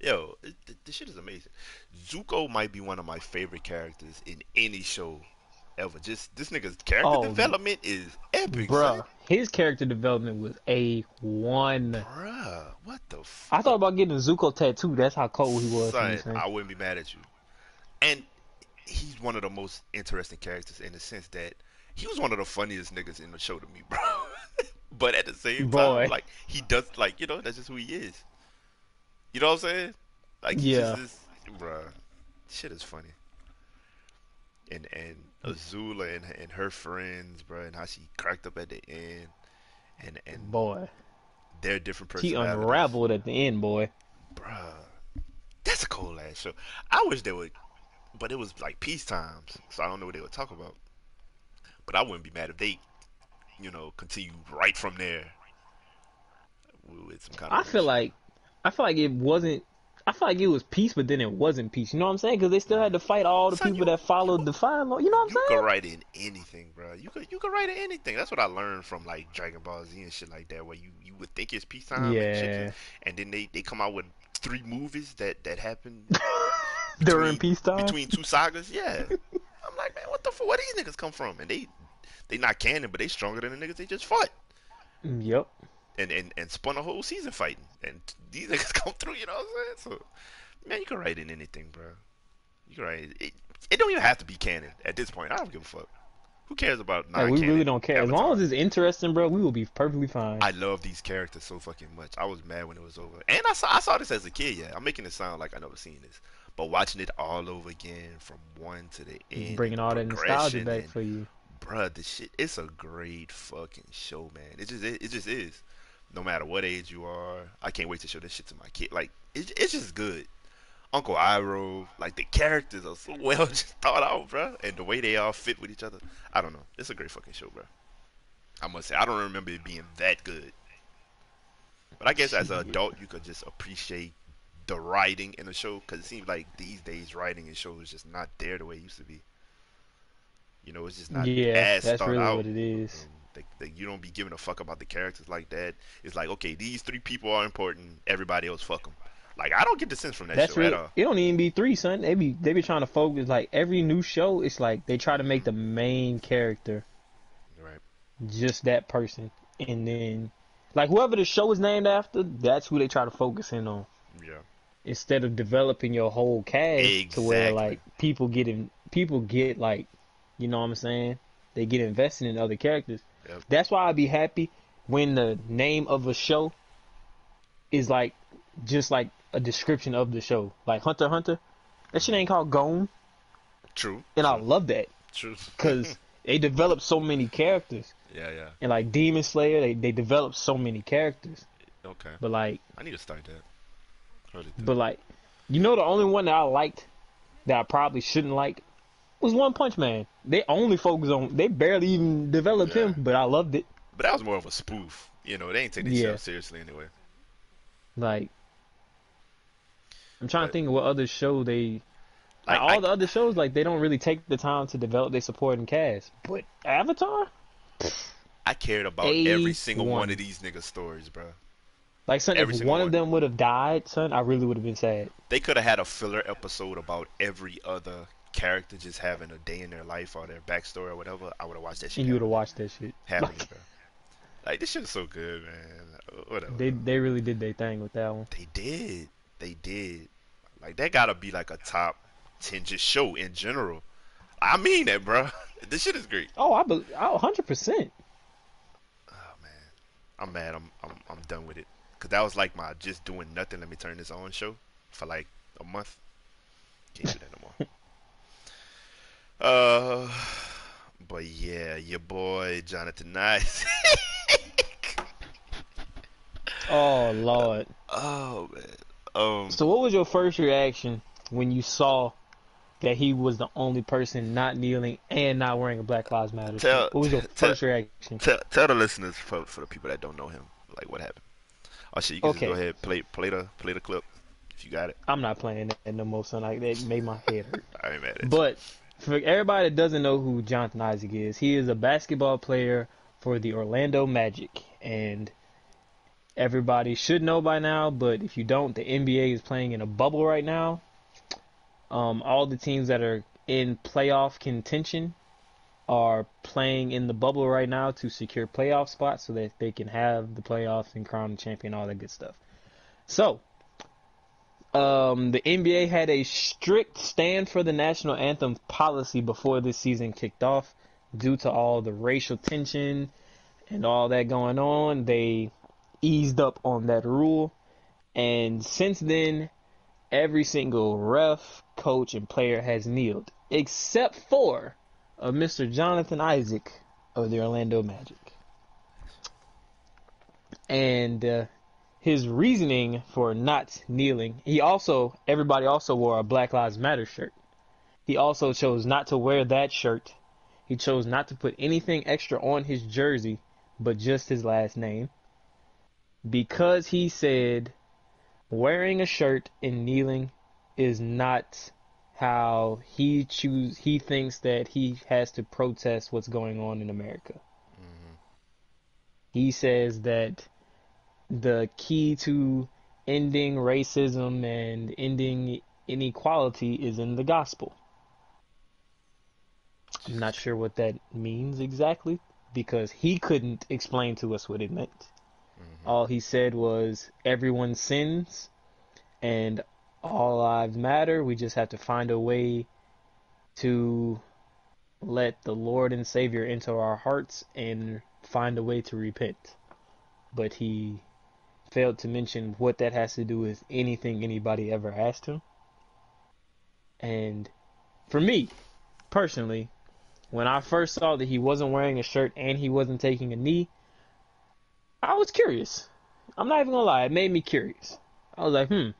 S2: yo, it, th- this shit is amazing. Zuko might be one of my favorite characters in any show ever. Just this nigga's character
S1: Oh,
S2: development is epic,
S1: Bruh,
S2: son.
S1: his character development was a one.
S2: Bruh, what the fuck?
S1: I thought about getting a Zuko tattoo. That's how cold he was.
S2: Son. I wouldn't be mad at you. And he's one of the most interesting characters in the sense that he was one of the funniest niggas in the show to me, [LAUGHS] bro. but at the same
S1: Boy.
S2: time, like he does, like you know, that's just who he is. You know what I'm saying? Like, he
S1: Yeah.
S2: just is, bruh. Shit is funny. And and Azula and and her friends, bro, and how she cracked up at the end, and and
S1: boy,
S2: they're different
S1: he
S2: personalities.
S1: unraveled at the end, boy.
S2: Bruh, that's a cool ass show. I wish they would but it was like peace times, so I don't know what they would talk about. But I wouldn't be mad if they, you know, continue right from there with some kind of.
S1: I feel like, I feel like it wasn't. I feel like it was peace, but then it wasn't peace. You know what I'm saying? Because they still had to fight all the
S2: Son,
S1: people
S2: you-
S1: that followed the fire law. You know what I'm
S2: you
S1: saying?
S2: You could write in anything, bro. You could you could write in anything. That's what I learned from like Dragon Ball Z and shit like that, where you, you would think it's peacetime, and,
S1: Yeah.
S2: shit, and then they, they come out with three movies that that happen [LAUGHS]
S1: During
S2: between-
S1: peacetime.
S2: between two sagas. Yeah, [LAUGHS] I'm like, man, what the fuck? Where these niggas come from? And they they not canon, but they stronger than the niggas they just fought.
S1: Mm, yep.
S2: And, and, and spun a whole season fighting. And these [LAUGHS] niggas come through, you know what I'm saying? So, man, you can write in anything, bro. You can write it. It don't even have to be canon at this point. I don't give a fuck. Who cares about
S1: Like,
S2: non
S1: we really don't care. As long as it's interesting, bro, we will be perfectly fine.
S2: I love these characters so fucking much. I was mad when it was over, and I saw I saw this as a kid. Yeah, I'm making it sound like I never seen this, but watching it all over again from one to the end,
S1: Bringing all that nostalgia back
S2: and-
S1: for you.
S2: bro. this shit, it's a great fucking show, man. It just, it, it just is. No matter what age you are, I can't wait to show this shit to my kid. Like, it, it's just good. Uncle Iroh, like the characters are so [LAUGHS] well just thought out, bro, and the way they all fit with each other. I don't know. It's a great fucking show, bro. I must say, I don't remember it being that good. But I guess as an adult, you could just appreciate the writing in the show because it seems like these days writing in shows is just not there the way it used to be. You know, it's just not
S1: yeah,
S2: as
S1: that's
S2: thought
S1: really
S2: out.
S1: what it is.
S2: Um, like, like you don't be giving a fuck about the characters like that. It's like, okay, these three people are important. Everybody else, fuck them. Like I don't get the sense from that
S1: That's
S2: show at all.
S1: It don't even be three, son. They be they be trying to focus like every new show. It's like they try to make the main character
S2: Right.
S1: just that person, and then like whoever the show is named after, that's who they try to focus in on.
S2: Yeah.
S1: Instead of developing your whole cast to where like people get in, people get like, you know what I'm saying? They get invested in other characters.
S2: Yep.
S1: That's why I'd be happy when the name of a show is like just like a description of the show. Like Hunter Hunter, that shit ain't called Gon,
S2: True.
S1: and I love that
S2: True. [LAUGHS]
S1: because they develop so many characters.
S2: yeah, yeah.
S1: And like Demon Slayer, they they develop so many characters.
S2: Okay.
S1: But like,
S2: I need to start that.
S1: But like, you know, the only one that I liked that I probably shouldn't like was One Punch Man. They only focus on, they barely even developed
S2: Yeah.
S1: him, but I loved it.
S2: But that was more of a spoof. You know, they ain't take themselves
S1: Yeah.
S2: seriously anyway.
S1: Like, I'm trying
S2: But-
S1: to think of what other show they.
S2: Like,
S1: all
S2: I-
S1: the other shows, like they don't really take the time to develop their supporting cast. But Avatar,
S2: I cared about
S1: A
S2: every single one
S1: one.
S2: of these niggas' stories, bro.
S1: like, son,
S2: Every
S1: if one
S2: one.
S1: of them would have died, son, I really would have been sad.
S2: They could have had a filler episode about every other character just having a day in their life or their backstory or whatever. I would have watched that shit.
S1: And you would have watched that shit.
S2: happily,
S1: Like,
S2: bro. Like this shit is so good, man. Whatever.
S1: they they really did their thing with that one.
S2: They did. They did. Like that gotta be like a top ten just show in general. I mean that, bro. [LAUGHS] This shit is great.
S1: Oh, I bel oh, 100%.
S2: Oh man, I'm mad. I'm I'm I'm done with it. Cause that was like my just doing nothing. Let me turn this on show for like a month. Can't do that no more. [LAUGHS] Uh, but yeah, your boy Jonathan Nice. [LAUGHS]
S1: Oh lord.
S2: oh man. Um.
S1: So what was your first reaction when you saw that he was the only person not kneeling and not wearing a Black Lives Matter?
S2: Tell-
S1: shirt? what was your
S2: tell-
S1: first reaction?
S2: Tell, tell the listeners for, for the people that don't know him, like what happened. Oh shit, you can
S1: Okay.
S2: just go ahead play play the play the clip if you got it.
S1: I'm not playing that no more, son. Like that made my head hurt.
S2: I ain't mad at you.
S1: For everybody that doesn't know who Jonathan Isaac is, he is a basketball player for the Orlando Magic, and everybody should know by now. But if you don't, the NBA is playing in a bubble right now. Um, all the teams that are in playoff contention are playing in the bubble right now to secure playoff spots so that they can have the playoffs and crown the champion, all that good stuff. So, um, the NBA had a strict stand for the national anthem policy before this season kicked off due to all the racial tension and all that going on. They eased up on that rule. And since then, every single ref, coach, and player has kneeled, except for uh, Mr. Jonathan Isaac of the Orlando Magic. And uh, his reasoning for not kneeling, he also, everybody also wore a Black Lives Matter shirt. He also chose not to wear that shirt. He chose not to put anything extra on his jersey, but just his last name. Because he said wearing a shirt and kneeling is not how he choose he thinks that he has to protest what's going on in America.
S2: Mm-hmm.
S1: He says that the key to ending racism and ending inequality is in the gospel. I'm not sure what that means exactly because he couldn't explain to us what it meant.
S2: Mm-hmm.
S1: All he said was everyone sins and all lives matter. We just have to find a way to let the Lord and Savior into our hearts and find a way to repent. But he failed to mention what that has to do with anything anybody ever asked him. And for me, personally, when I first saw that he wasn't wearing a shirt and he wasn't taking a knee, I was curious. I'm not even gonna lie, it made me curious. I was like, hmm,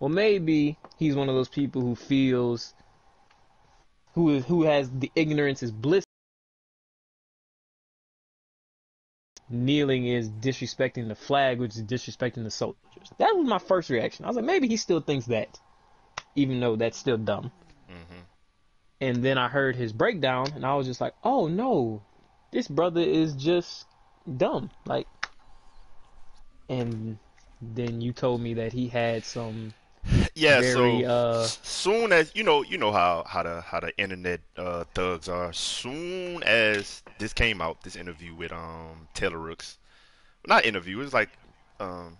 S1: well maybe he's one of those people who feels who is who has the ignorance is bliss. Kneeling is disrespecting the flag, which is disrespecting the soldiers. That was my first reaction. I was like, maybe he still thinks that, even though that's still dumb.
S2: Mm-hmm.
S1: And then I heard his breakdown, and I was just like, oh no, this brother is just dumb. Like, and then you told me that he had some
S2: Yeah,
S1: very
S2: so
S1: uh
S2: soon as you know, you know how how the how the internet uh, thugs are. Soon as this came out, this interview with um Taylor Rooks, not interview, it was like um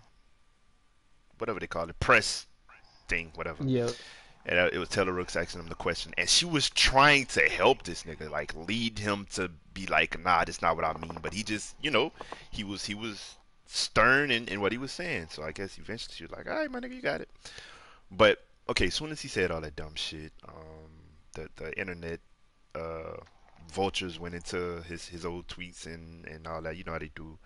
S2: whatever they call it, press thing, whatever.
S1: yeah
S2: And uh, it was Taylor Rooks asking him the question, and she was trying to help this nigga, like lead him to be like, nah, that's not what I mean. But he just, you know, he was he was stern in, in what he was saying. So I guess eventually she was like, all right, my nigga, you got it. But okay, as soon as he said all that dumb shit, um, the the internet uh, vultures went into his his old tweets and and all that. You know how they do,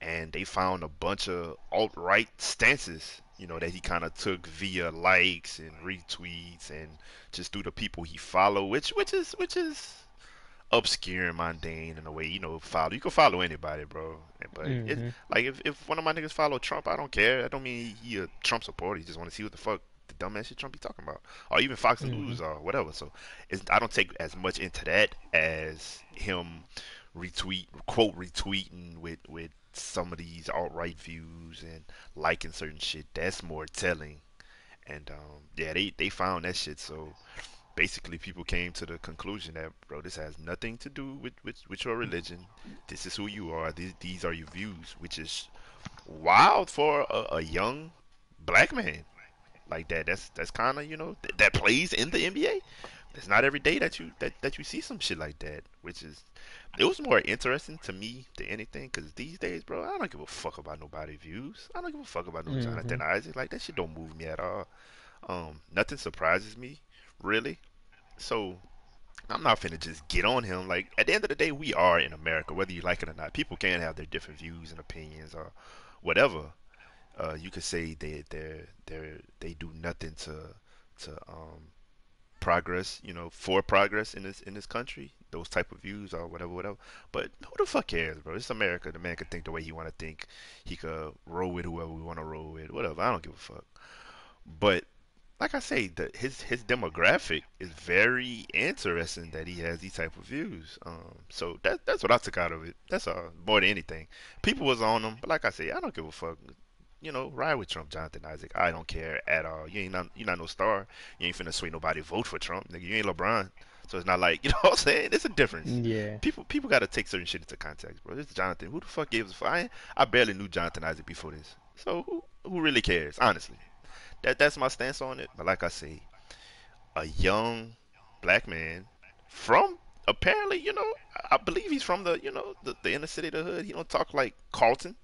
S2: and they found a bunch of alt right stances. You know that he kind of took via likes and retweets and just through the people he follow, which which is which is obscure and mundane in a way. You know, follow you can follow anybody, bro. But it,
S1: Mhm.
S2: like if if one of my niggas follow Trump, I don't care. I don't mean he a Trump supporter. He just want to see what the fuck the dumbass shit Trump be talking about, or even Fox
S1: Mhm.
S2: News or whatever. So it's, I don't take as much into that as him retweet quote retweeting with with some of these alt right views and liking certain shit. That's more telling. And um, yeah, they they found that shit. So basically, people came to the conclusion that bro, this has nothing to do with with, with your religion. This is who you are. These these are your views, which is wild for a, a young black man like that. That's that's kind of you know th- that plays in the NBA. It's not every day that you that, that you see some shit like that, which is it was more interesting to me than anything because these days, bro, I don't give a fuck about nobody views. I don't give a fuck about no
S1: Mhm.
S2: Jonathan Isaac. Like that shit don't move me at all. Um, nothing surprises me really. So I'm not finna just get on him. Like at the end of the day, we are in America, whether you like it or not. People can have their different views and opinions or whatever. Uh, you could say they they they they do nothing to to um progress, you know, for progress in this in this country. Those type of views or whatever, whatever. But who the fuck cares, bro? It's America. The man can think the way he want to think. He could roll with whoever we want to roll with. Whatever. I don't give a fuck. But like I say, the, his his demographic is very interesting that he has these type of views. Um, so that that's what I took out of it. That's all more than anything. People was on him, but like I say, I don't give a fuck. You know, ride with Trump, Jonathan Isaac. I don't care at all. You ain't not you not no star. You ain't finna sway nobody vote for Trump. Nigga, you ain't LeBron. So it's not like [LAUGHS] you know what I'm saying. It's a difference.
S1: yeah
S2: People people gotta take certain shit into context, bro. This is Jonathan. Who the fuck gives a fuck? I, I barely knew Jonathan Isaac before this. So who who really cares? Honestly, that that's my stance on it. But like I say, a young black man from apparently, you know, I I believe he's from the you know the, the inner city, of the hood. He don't talk like Carlton.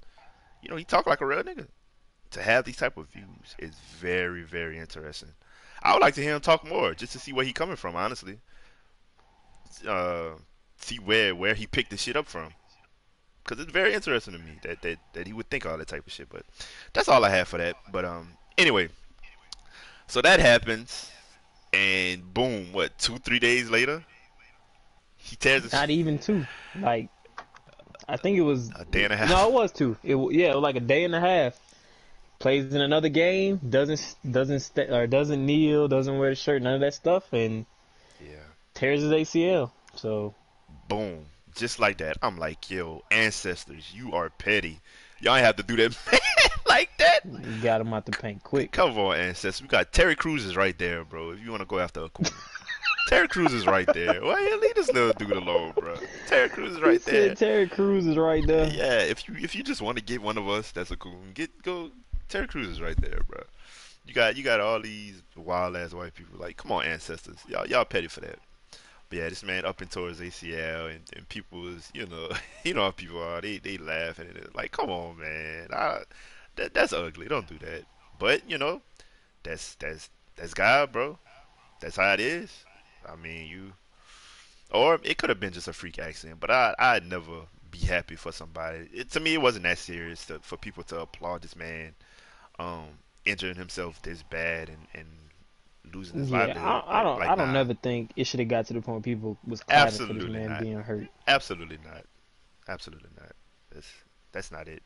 S2: You know, he talk like a real nigga. To have these type of views is very very interesting. I would like to hear him talk more, just to see where he coming from. Honestly, uh, see where where he picked the shit up from. Cause it's very interesting to me that, that that he would think all that type of shit. But that's all I have for that. But um, anyway, so that happens, and boom, what two three days later, he tears his
S1: Not even two. Like, I think it was
S2: a day and a half.
S1: No, it was two. It yeah, it was like a day and a half. Plays in another game, doesn't doesn't st- or doesn't kneel, doesn't wear the shirt, none of that stuff, and
S2: Yeah,
S1: tears his ACL. So
S2: boom, just like that. I'm like, yo, ancestors, you are petty. Y'all ain't have to do that [LAUGHS] like that.
S1: you got him out the paint quick.
S2: Come on, ancestors. We got Terry Crews is right there, bro. If you want to go after a cool. [LAUGHS] Terry Crews is right there. Why you leave this little dude alone, bro? Terry Crews is right there.
S1: Terry Crews is right there.
S2: Yeah, if you if you just want to get one of us, that's a cool. one. Get go. Terry Crews is right there, bro. You got you got all these wild ass white people. Like, come on, ancestors. Y'all y'all petty for that. But yeah, this man up and towards ACL, and, and people is you know [LAUGHS] you know how people are. They they laughing and it's like, come on, man. I, that that's ugly. Don't do that. But you know, that's that's that's God, bro. That's how it is. I mean, you or it could have been just a freak accident, but I I'd never be happy for somebody. It, to me, it wasn't that serious to, for people to applaud this man um, injuring himself this bad and, and losing his
S1: Yeah,
S2: livelihood.
S1: I, I don't.
S2: Like,
S1: I don't
S2: nah,
S1: never think it should have got to the point where people was clapping for
S2: Absolutely
S1: this man
S2: not.
S1: being hurt.
S2: Absolutely not. Absolutely not. That's that's not it.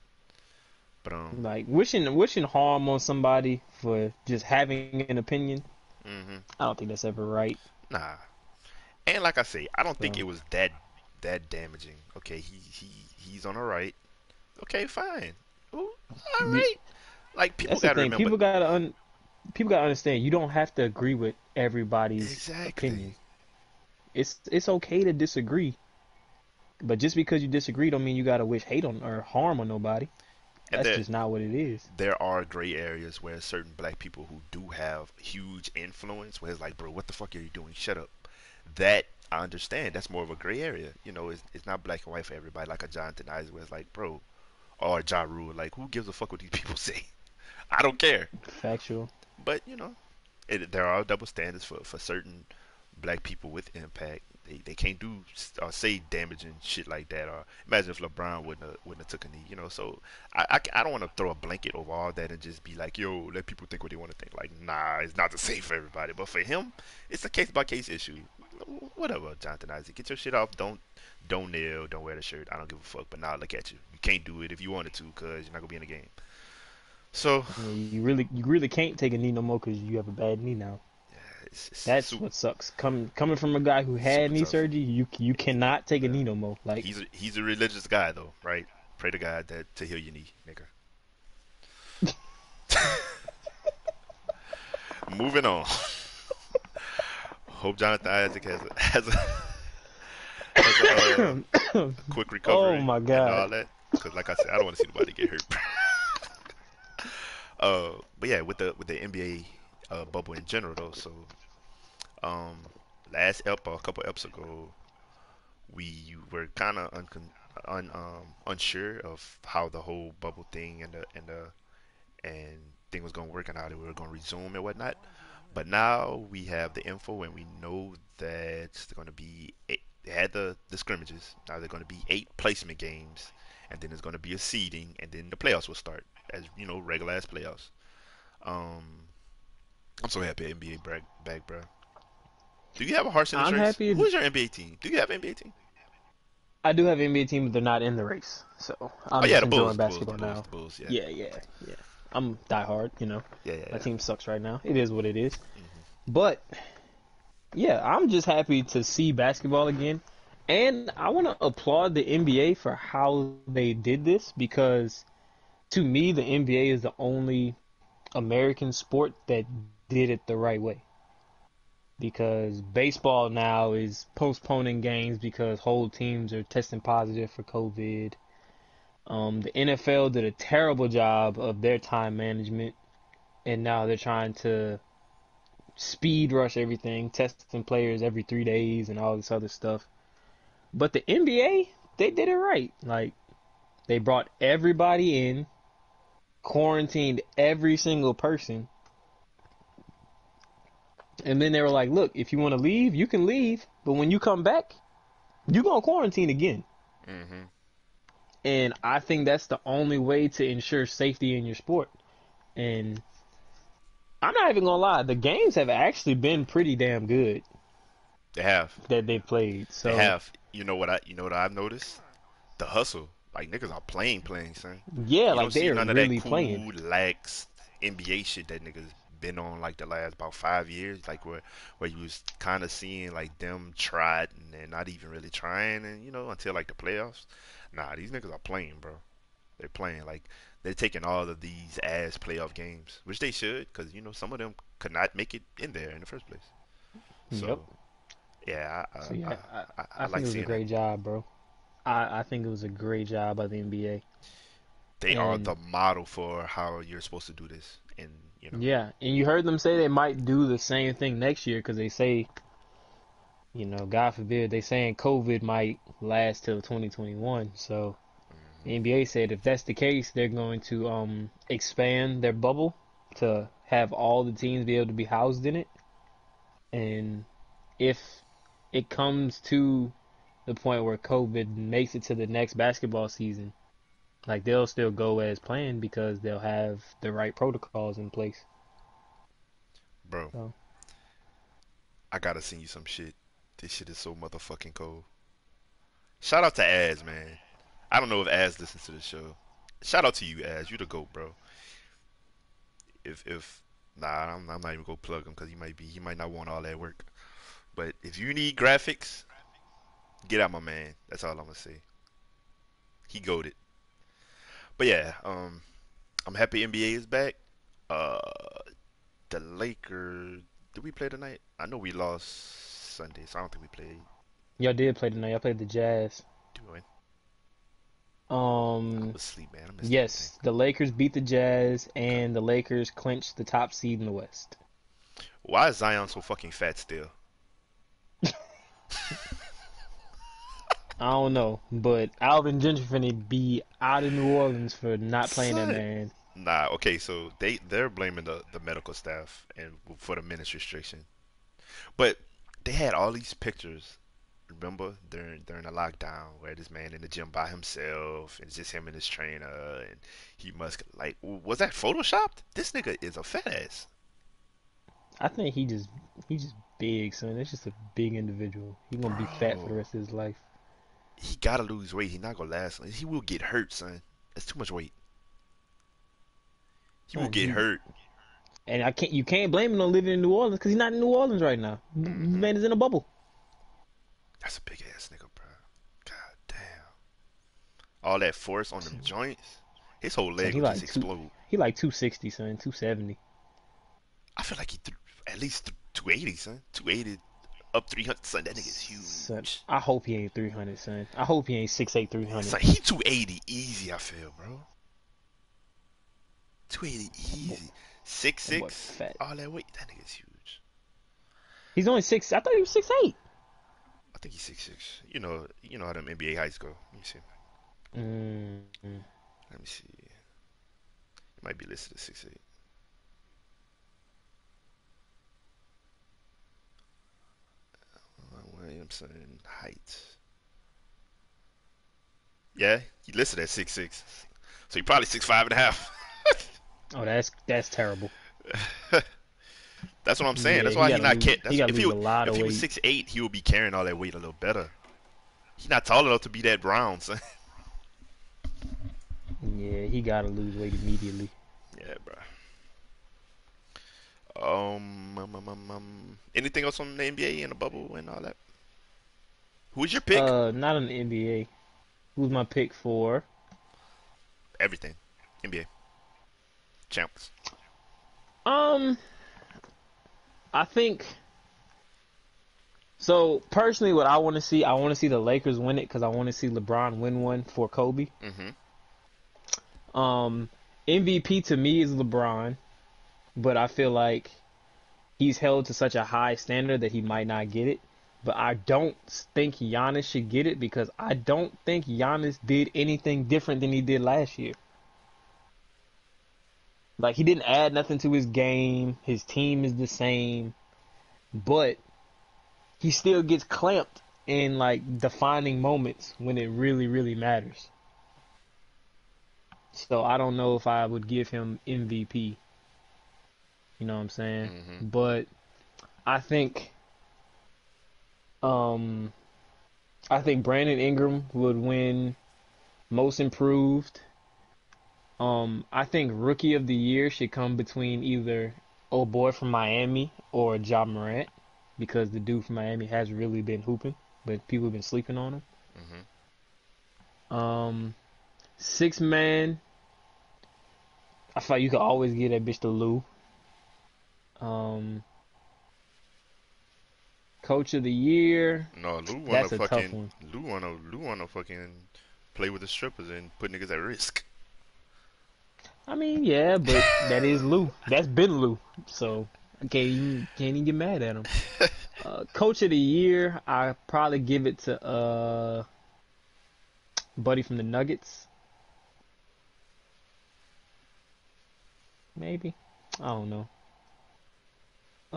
S2: But um,
S1: Like wishing wishing harm on somebody for just having an opinion.
S2: Mm-hmm.
S1: I don't think that's ever right.
S2: nah. And like I say, I don't think it was that that damaging. Okay, he he he's on the right. Okay, fine. Ooh, all right. Like people
S1: That's the
S2: gotta
S1: thing.
S2: remember.
S1: People gotta un- people gotta understand. You don't have to agree with everybody's
S2: Exactly.
S1: opinion. It's it's okay to disagree, but just because you disagree don't mean you gotta wish hate on or harm on nobody.
S2: And
S1: That's
S2: there-
S1: just not what it is.
S2: there are gray areas where certain black people who do have huge influence, where it's like, bro, what the fuck are you doing? Shut up. That I understand. That's more of a gray area. You know, it's, it's not black and white for everybody. Like a Jonathan Isaac, where it's like, bro, or Ja Rule, like, who gives a fuck what these [LAUGHS] people say? I don't care.
S1: Factual.
S2: But you know, it, there are double standards for, for certain black people with impact. They, they can't do or say damaging shit like that. Or imagine if LeBron wouldn't have, wouldn't have took a knee. You know, so I, I, I don't want to throw a blanket over all that and just be like, yo, let people think what they want to think. Like, nah, it's not the [LAUGHS] same for everybody. But for him, it's a case by case issue. Whatever, Jonathan Isaac, get your shit off. Don't don't kneel. Don't wear the shirt. I don't give a fuck. But now look at you. You can't do it if you wanted to because you're not gonna be in the game. So
S1: Yeah, You really you really can't take a knee no more because you have a bad knee now.
S2: it's, it's
S1: That's
S2: super-
S1: what sucks. Coming coming from a guy who had knee
S2: tough.
S1: surgery, you you cannot take a knee no more. Like
S2: He's a, he's a religious guy though, right? Pray to God that to heal your knee, nigga. [LAUGHS] Moving on. Hope Jonathan Isaac has a, has a, has a uh, [COUGHS] quick recovery.
S1: Oh, my
S2: And
S1: God.
S2: all that, because like I said, I don't want to see nobody get hurt. [LAUGHS] uh, but yeah, with the with the NBA uh, bubble in general though, so um, last ep a couple eps ago, we were kind of uncon- un, um, unsure of how the whole bubble thing and the and the and thing was going to work and how they were going to resume and whatnot. But now we have the info and we know that it's going to be eight, they had the, the scrimmages. Now they're going to be eight placement games, and then there's going to be a seeding, and then the playoffs will start as you know regular ass playoffs. Um, I'm so happy NBA back, back, bro. Do you have a Hearts in the
S1: I'm
S2: race?
S1: happy
S2: Who's your NBA team? Do you have an NBA team?
S1: I do have an NBA team, but they're not in the race. So I'm
S2: oh yeah,
S1: just
S2: the
S1: enjoying
S2: Bulls, the Bulls,
S1: basketball
S2: the Bulls,
S1: now.
S2: the Bulls. Yeah,
S1: Yeah, yeah, yeah. I'm diehard, you know.
S2: yeah, yeah.
S1: My
S2: yeah.
S1: team sucks right now. It is what it is.
S2: Mm-hmm.
S1: But yeah, I'm just happy to see basketball again. And I want to applaud the NBA for how they did this because to me the NBA is the only American sport that did it the right way. Because baseball now is postponing games because whole teams are testing positive for COVID. Um, the NFL did a terrible job of their time management, and now they're trying to speed rush everything, testing players every three days and all this other stuff. But the NBA, they did it right. Like, they brought everybody in, quarantined every single person, and then they were like, look, if you want to leave, you can leave, but when you come back, you're going to quarantine again.
S2: Mm-hmm.
S1: And I think that's the only way to ensure safety in your sport. And I'm not even gonna lie. The games have actually been pretty damn good
S2: They have.
S1: that they played. So
S2: They have. You know what I? You know what I've noticed? The hustle. Like niggas are playing, playing, son.
S1: yeah,
S2: You
S1: like
S2: don't see
S1: they're
S2: none of
S1: really
S2: that cool,
S1: playing.
S2: lax NBA shit that niggas been on like the last about five years. Like where where you was kind of seeing like them tried and they're not even really trying, and you know until like the playoffs. Nah, these niggas are playing, bro. They're playing like they're taking all of these ass playoff games, which they should, because you know some of them could not make it in there in the first place. So
S1: Yep.
S2: Yeah, I, I,
S1: So yeah,
S2: I, I,
S1: I,
S2: I
S1: think
S2: like
S1: it was a great
S2: it.
S1: job, bro. I, I think it was a great job by the NBA.
S2: They are the model for how you're supposed to do this, and you know.
S1: Yeah, and you heard them say they might do the same thing next year because they say, you know, God forbid, they saying COVID might last till 2021. So the NBA said if that's the case, they're going to um expand their bubble to have all the teams be able to be housed in it. And if it comes to the point where COVID makes it to the next basketball season, like they'll still go as planned because they'll have the right protocols in place.
S2: Bro,
S1: So.
S2: I gotta send you some shit. This shit is so motherfucking cold. Shout out to Az, man. I don't know if Az listens to the show. Shout out to you, Az. You the goat, bro. If if nah, I'm, I'm not even gonna plug him because he might be he might not want all that work. But if you need graphics, get out my man. That's all I'm gonna say. He goaded. But yeah, um, I'm happy NBA is back. Uh, the Lakers. Did we play tonight? I know we lost Sunday, so I don't think we played.
S1: Y'all did play tonight. Y'all played the Jazz.
S2: Did we win? I
S1: Um,
S2: asleep,
S1: yes, the Lakers beat the Jazz, and the Lakers clinched the top seed in the West.
S2: Why is Zion so fucking fat still?
S1: I don't know, but Alvin Gentry finna be out of New Orleans for not playing that man.
S2: Nah, okay, so they they're blaming the the medical staff and for the minutes restriction, but they had all these pictures. Remember during during the lockdown where this man in the gym by himself and it's just him and his trainer and he must like was that photoshopped? This nigga is a fat ass.
S1: I think he just he just big, son. That's just a big individual. He gonna be fat for the rest of his life.
S2: He gotta lose weight. He not gonna last. He will get hurt, son. That's too much weight. He will get hurt.
S1: And I can't you can't blame him on living in New Orleans because he's not in New Orleans right now.
S2: Mm-hmm.
S1: Man is in a bubble.
S2: That's a big ass nigga, bro. God damn. All that force on them joints. His whole leg
S1: he
S2: will
S1: like
S2: just
S1: two-
S2: explode.
S1: He like 260, son, 270.
S2: I feel like he threw at least th- 280, son. 280 up 300, son. That nigga's huge.
S1: Son, I hope he ain't 300, son. I hope he ain't six eight three hundred. 300.
S2: Son, he 280 easy, I feel, bro. 280 easy.
S1: 6'6",
S2: all that weight. That nigga's huge.
S1: He's only 6, I thought he was six eight.
S2: I think he's six six. You know, you know how them NBA heights go. Let me see.
S1: Mm -hmm.
S2: Let me see. He might be listed at 6'8". I am saying height. Yeah, he listed at six six, so he probably six five and a half. [LAUGHS]
S1: oh, that's that's terrible. [LAUGHS]
S2: that's what I'm saying.
S1: Yeah,
S2: that's why he's
S1: he
S2: not
S1: lose, he
S2: if, he,
S1: was,
S2: if he was six eight, he would be carrying all that weight a little better. He's not tall enough to be that brown, son. [LAUGHS]
S1: Yeah, he gotta lose weight immediately.
S2: Yeah, bro. Um, um, um, um, um, anything else on the NBA and the bubble and all that? Who's your pick?
S1: Uh, not in the NBA. Who's my pick for?
S2: Everything. NBA. Champs.
S1: Um, I think. So personally, what I want to see, I want to see the Lakers win it because I want to see LeBron win one for Kobe.
S2: Mm-hmm.
S1: Um, MVP to me is LeBron, but I feel like he's held to such a high standard that he might not get it. But I don't think Giannis should get it because I don't think Giannis did anything different than he did last year. Like he didn't add nothing to his game. His team is the same, but he still gets clamped in like defining moments when it really, really matters. So I don't know if I would give him MVP. You know what I'm saying?
S2: hmm
S1: But I think um I think Brandon Ingram would win most improved. Um I think rookie of the year should come between either old boy from Miami or Ja Morant because the dude from Miami has really been hooping, but people have been sleeping on him.
S2: hmm
S1: Um six man I thought you could always get that bitch to Lou. Um Coach of the year.
S2: No, Lou wanna
S1: That's a tough
S2: fucking. Lou wanna Lou wanna fucking play with the strippers and put niggas at risk.
S1: I mean, yeah, but that is Lou. That's been Lou. So I can't even, can't even get mad at him. [LAUGHS] Uh, Coach of the year, I probably give it to uh, Buddy from the Nuggets. Maybe. I don't know.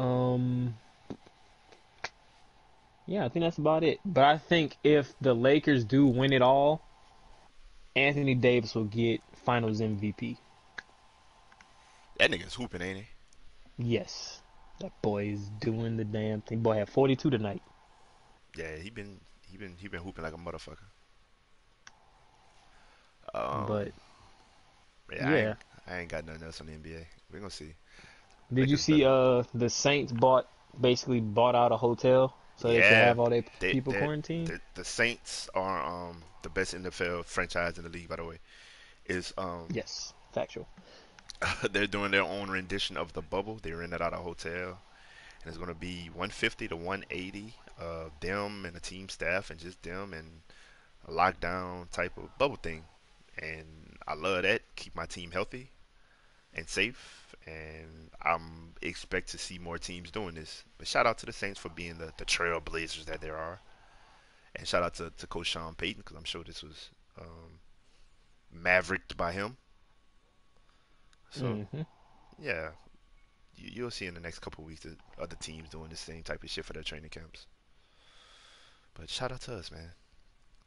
S1: Um. Yeah, I think that's about it. But I think if the Lakers do win it all, Anthony Davis will get Finals MVP.
S2: That nigga's hooping, ain't he?
S1: Yes, that boy is doing the damn thing. Boy had 42 tonight.
S2: Yeah, he been he been he been hooping like a motherfucker. Um,
S1: but
S2: yeah, I ain't, I ain't got nothing else on the NBA. We're gonna see.
S1: did you see?
S2: better.
S1: Uh, the Saints bought basically bought out a hotel so they
S2: Yeah,
S1: have all their
S2: they,
S1: people
S2: they,
S1: quarantined.
S2: the, the Saints are um the best NFL franchise in the league, by the way. Is um
S1: Yes, factual. [LAUGHS]
S2: they're doing their own rendition of the bubble. They rented out a hotel, and it's gonna be 150 to 180 of them and the team staff, and just them and a lockdown type of bubble thing. And I love that. Keep my team healthy and safe, and I'm expect to see more teams doing this. But shout out to the Saints for being the, the trailblazers that they are, and shout out to, to Coach Sean Payton because I'm sure this was um, mavericked by him. So
S1: hmm
S2: yeah, you, you'll see in the next couple of weeks that other teams doing the same type of shit for their training camps. But shout out to us, man,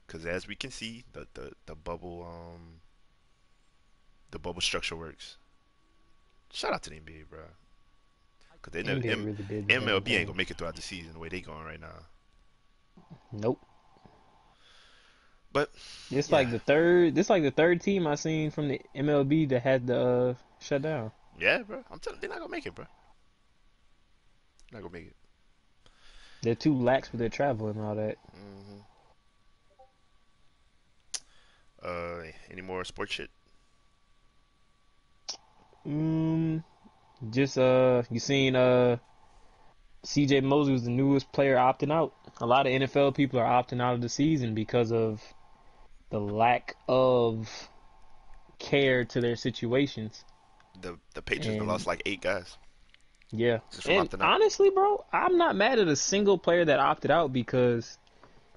S2: because as we can see, the, the, the bubble um the bubble structure works. Shout out to the NBA, bro. Cause they never M-
S1: really.
S2: MLB ain't gonna make it throughout the season the way they going right now.
S1: Nope.
S2: But
S1: It's
S2: yeah,
S1: like the third. This like the third team I seen from the MLB that had the uh, shut down.
S2: yeah, bro. I'm telling, they're not gonna make it, bro. Not gonna make it.
S1: They're too lax with their travel and all that.
S2: hmm Uh, any more sports shit?
S1: Mm, just uh, you seen uh, C.J. Mosley was the newest player opting out. A lot of NFL people are opting out of the season because of the lack of care to their situations.
S2: The the Patriots
S1: And
S2: lost like eight guys
S1: yeah, and honestly, bro, I'm not mad at a single player that opted out because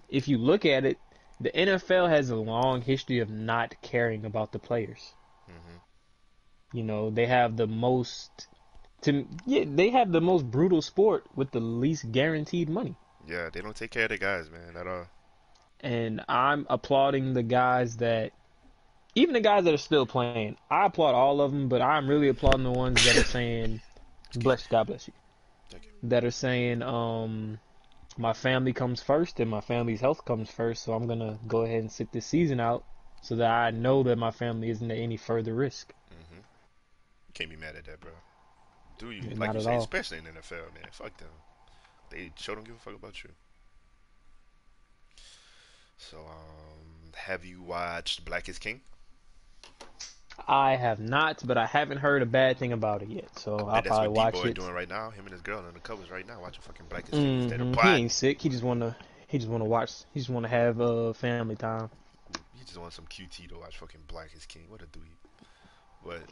S1: if you look at it, the NFL has a long history of not caring about the players. You know, they have the most to yeah, they have the most brutal sport with the least guaranteed money.
S2: Yeah, they don't take care of the guys, man, at all.
S1: And I'm applauding the guys that even the guys that are still playing. I applaud all of them, but I'm really applauding the ones that are [COUGHS] saying bless God bless you.
S2: Thank you.
S1: That are saying um my family comes first and my family's health comes first, so I'm going to go ahead and sit this season out so that I know that my family isn't at any further risk.
S2: Can't be mad at that, bro. Do you?
S1: Not
S2: Like you
S1: at
S2: say,
S1: all.
S2: especially in the NFL, man. Fuck them. They sure don't give a fuck about you. So, um, have you watched Black is King?
S1: I have not, but I haven't heard a bad thing about it yet. So
S2: I
S1: I'll
S2: bet that's
S1: probably
S2: what
S1: watch
S2: Dboi
S1: it.
S2: doing right now. Him and his girl on the covers right now, watching fucking Black is King instead of
S1: hmm He ain't sick. He just wanna he just wanna watch. He just wanna have uh family time.
S2: He just wants some QT to watch fucking Black is King. What a dweeb. But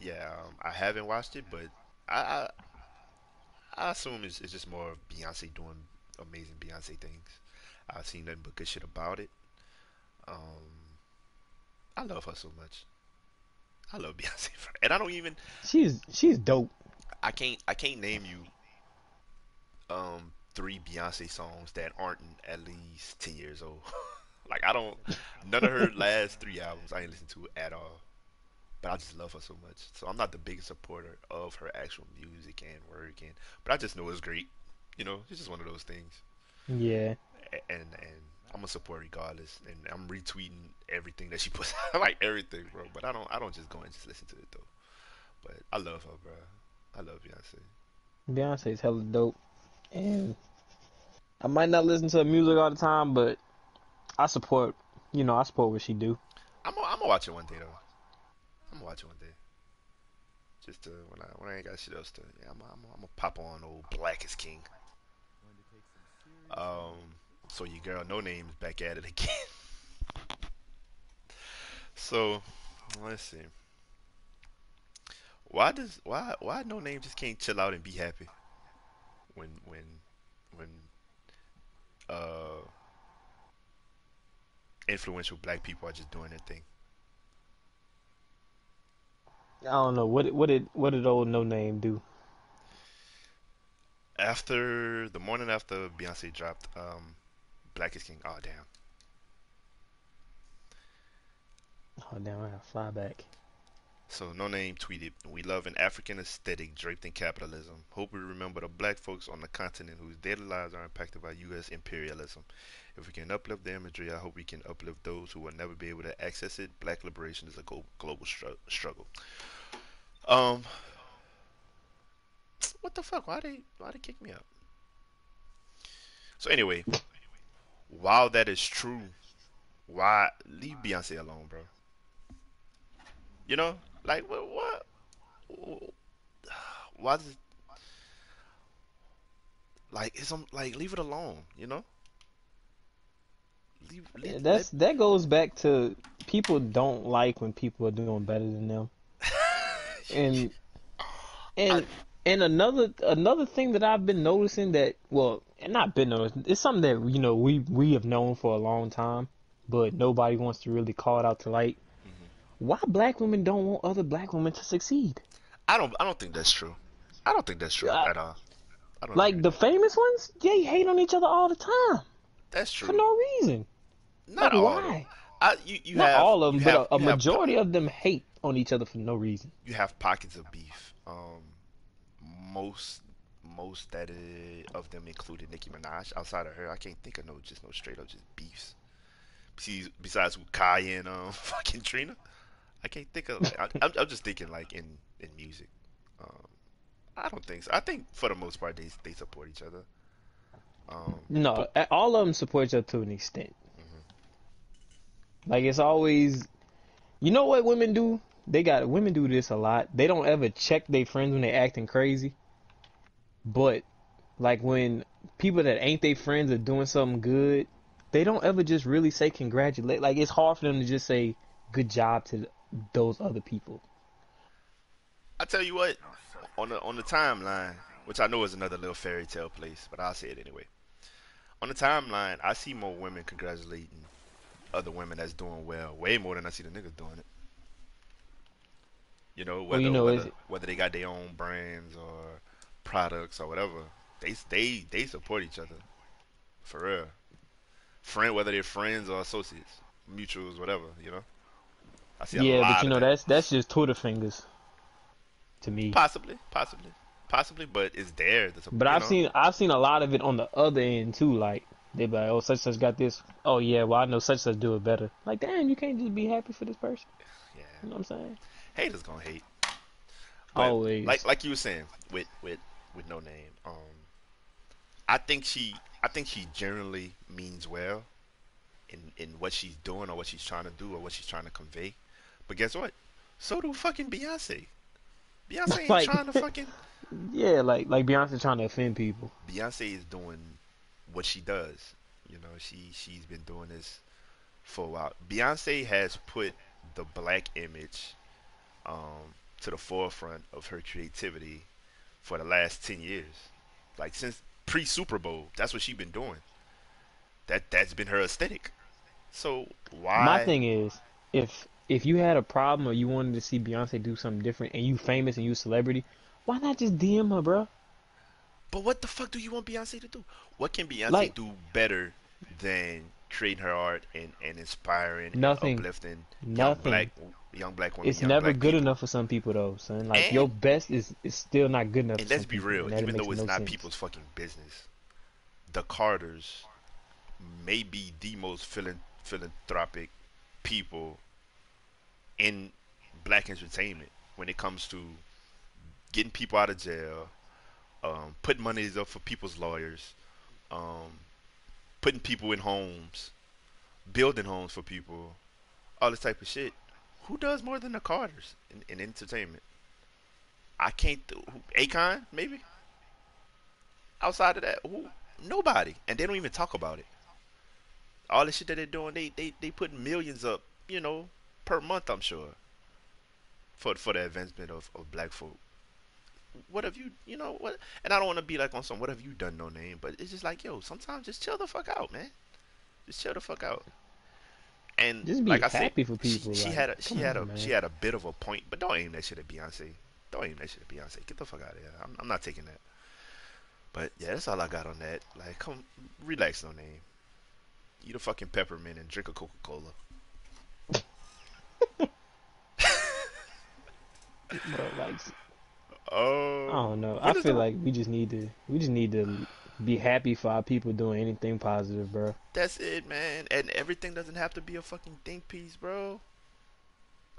S2: yeah, um, I haven't watched it, but I I, I assume it's, it's just more of Beyonce doing amazing Beyonce things. I've seen nothing but good shit about it. Um, I love her so much. I love [LAUGHS] Beyonce, and I don't even
S1: She's she's dope.
S2: I can't I can't name you um three Beyonce songs that aren't at least ten years old. [LAUGHS] like I don't none of her [LAUGHS] last three albums I ain't listened to at all. But I just love her so much. So I'm not the biggest supporter of her actual music and work, and but I just know it's great. You know, it's just one of those things.
S1: Yeah.
S2: And and I'm gonna support regardless, and I'm retweeting everything that she [LAUGHS] puts, out, like everything, bro. But I don't I don't just go and just listen to it though. But I love her, bro. I love Beyonce.
S1: Beyonce's hella dope, and I might not listen to her music all the time, but I support. You know, I support what she do.
S2: I'm gonna, I'm gonna watch it one day though. Watch one day. Just to, when I when I ain't got shit else to, yeah, I'm, I'm, I'm gonna pop on old Black is King. Um, so your girl Noname's back at it again. [LAUGHS] so let's see. Why does why why Noname just can't chill out and be happy when when when uh influential black people are just doing their thing.
S1: I don't know what what did what did old Noname do?
S2: After the morning after Beyonce dropped um, Black is King. Oh damn.
S1: Oh damn! I gotta fly back.
S2: So Noname tweeted, "We love an African aesthetic draped in capitalism. Hope we remember the black folks on the continent whose daily lives are impacted by U.S. imperialism. If we can uplift the imagery, I hope we can uplift those who will never be able to access it. Black liberation is a global struggle." Um, what the fuck? Why they why they kick me out? So anyway, while that is true, why leave Beyonce alone, bro? You know, like what? what why does like it's um, like leave it alone? You know.
S1: Leave, leave, That's let... that goes back to people don't like when people are doing better than them, [LAUGHS] and and I... and another another thing that I've been noticing that well, not been noticing, it's something that you know we we have known for a long time, but nobody wants to really call it out to light why black women don't want other black women to succeed?
S2: I don't. I don't think that's true. I don't think that's true uh, at all.
S1: like the famous ones, they hate on each other all the time.
S2: That's true
S1: for no reason.
S2: Not like, all. Why? I, you, you
S1: Not
S2: have,
S1: all of them,
S2: but
S1: have, a, a majority have, of them hate on each other for no reason.
S2: You have pockets of beef. Um, most most that is, of them included Nicki Minaj. Outside of her, I can't think of no just no straight up just beefs. Besides Khia and um, [LAUGHS] fucking Trina. I can't think of. Like, I, am I'm just thinking like in in music. Um, I don't think so. I think for the most part they they support each other. Um,
S1: no, but, all of them support each other to an extent. Mm-hmm. Like it's always, you know what women do? They got women do this a lot. They don't ever check their friends when they acting crazy. But like when people that ain't their friends are doing something good, they don't ever just really say congratulate. Like it's hard for them to just say good job to those other people.
S2: I tell you what, on the on the timeline, which I know is another little fairy tale place, but I'll say it anyway. On the timeline, I see more women congratulating other women that's doing well, way more than I see the niggas doing it. You know, whether well, you know, whether, whether they got their own brands or products or whatever, they they they support each other, for real. Friend, whether they're friends or associates, mutuals, whatever, you know.
S1: I see yeah, but you know that. that's that's just Twitter fingers. To me,
S2: possibly, possibly, possibly, but it's there.
S1: but I've know. seen I've seen a lot of it on the other end too. Like they be like, oh, such such got this. Oh yeah, well I know such such do it better. Like damn, you can't just be happy for this person. [SIGHS] Yeah, you know what I'm saying.
S2: Haters gonna hate.
S1: But Always.
S2: Like like you were saying with with with Noname. Um, I think she I think she generally means well in in what she's doing or what she's trying to do or what she's trying to convey. But guess what? So do fucking Beyonce. Beyonce [LAUGHS] ain't like, trying to fucking. [LAUGHS]
S1: Yeah, like like Beyonce trying to offend people.
S2: Beyonce is doing what she does. You know, she she's been doing this for a while. Beyonce has put the black image um, to the forefront of her creativity for the last ten years. Like since pre Super Bowl, that's what she's been doing. That that's been her aesthetic. So why?
S1: My thing is, if if you had a problem or you wanted to see Beyonce do something different and you famous and you a celebrity, why not just DM her, bro?
S2: But what the fuck do you want Beyonce to do? What can Beyonce like, do better than creating her art and, and inspiring,
S1: Nothing.
S2: and uplifting young
S1: Nothing.
S2: black young black women.
S1: It's
S2: young
S1: never good
S2: people.
S1: enough for some people though, son. Like
S2: And-
S1: your best is is still not good enough.
S2: And let's be real, even though it's
S1: no
S2: not
S1: sense.
S2: people's fucking business, the Carters may be the most philanthropic people in black entertainment when it comes to getting people out of jail, um, putting monies up for people's lawyers, um, putting people in homes, building homes for people, all this type of shit. Who does more than the Carters in, in entertainment? I can't. Th- Akon maybe. Outside of that, who? Nobody, and they don't even talk about it. All the shit that they're doing, they they they put millions up, you know, per month. I'm sure. For for the advancement of, of black folk. What have you, you know, what? And I don't want to be like on some what have you done, Noname, but it's just like, yo, sometimes just chill the fuck out, man. Just chill the fuck out. And
S1: Just be
S2: like I said,
S1: happy for people,
S2: She,
S1: like,
S2: had a she had
S1: on,
S2: a
S1: man.
S2: she had a bit of a point, but don't aim that shit at Beyonce. Don't aim that shit at Beyonce. Get the fuck out of here. I'm, I'm not taking that. But yeah, that's all I got on that. Like, come relax, Noname. Eat a fucking peppermint and drink a Coca Cola.
S1: Bro, like
S2: Oh,
S1: I don't know. I feel
S2: the-
S1: like we just need to we just need to be happy for our people doing anything positive, bro.
S2: That's it, man. And everything doesn't have to be a fucking think piece, bro.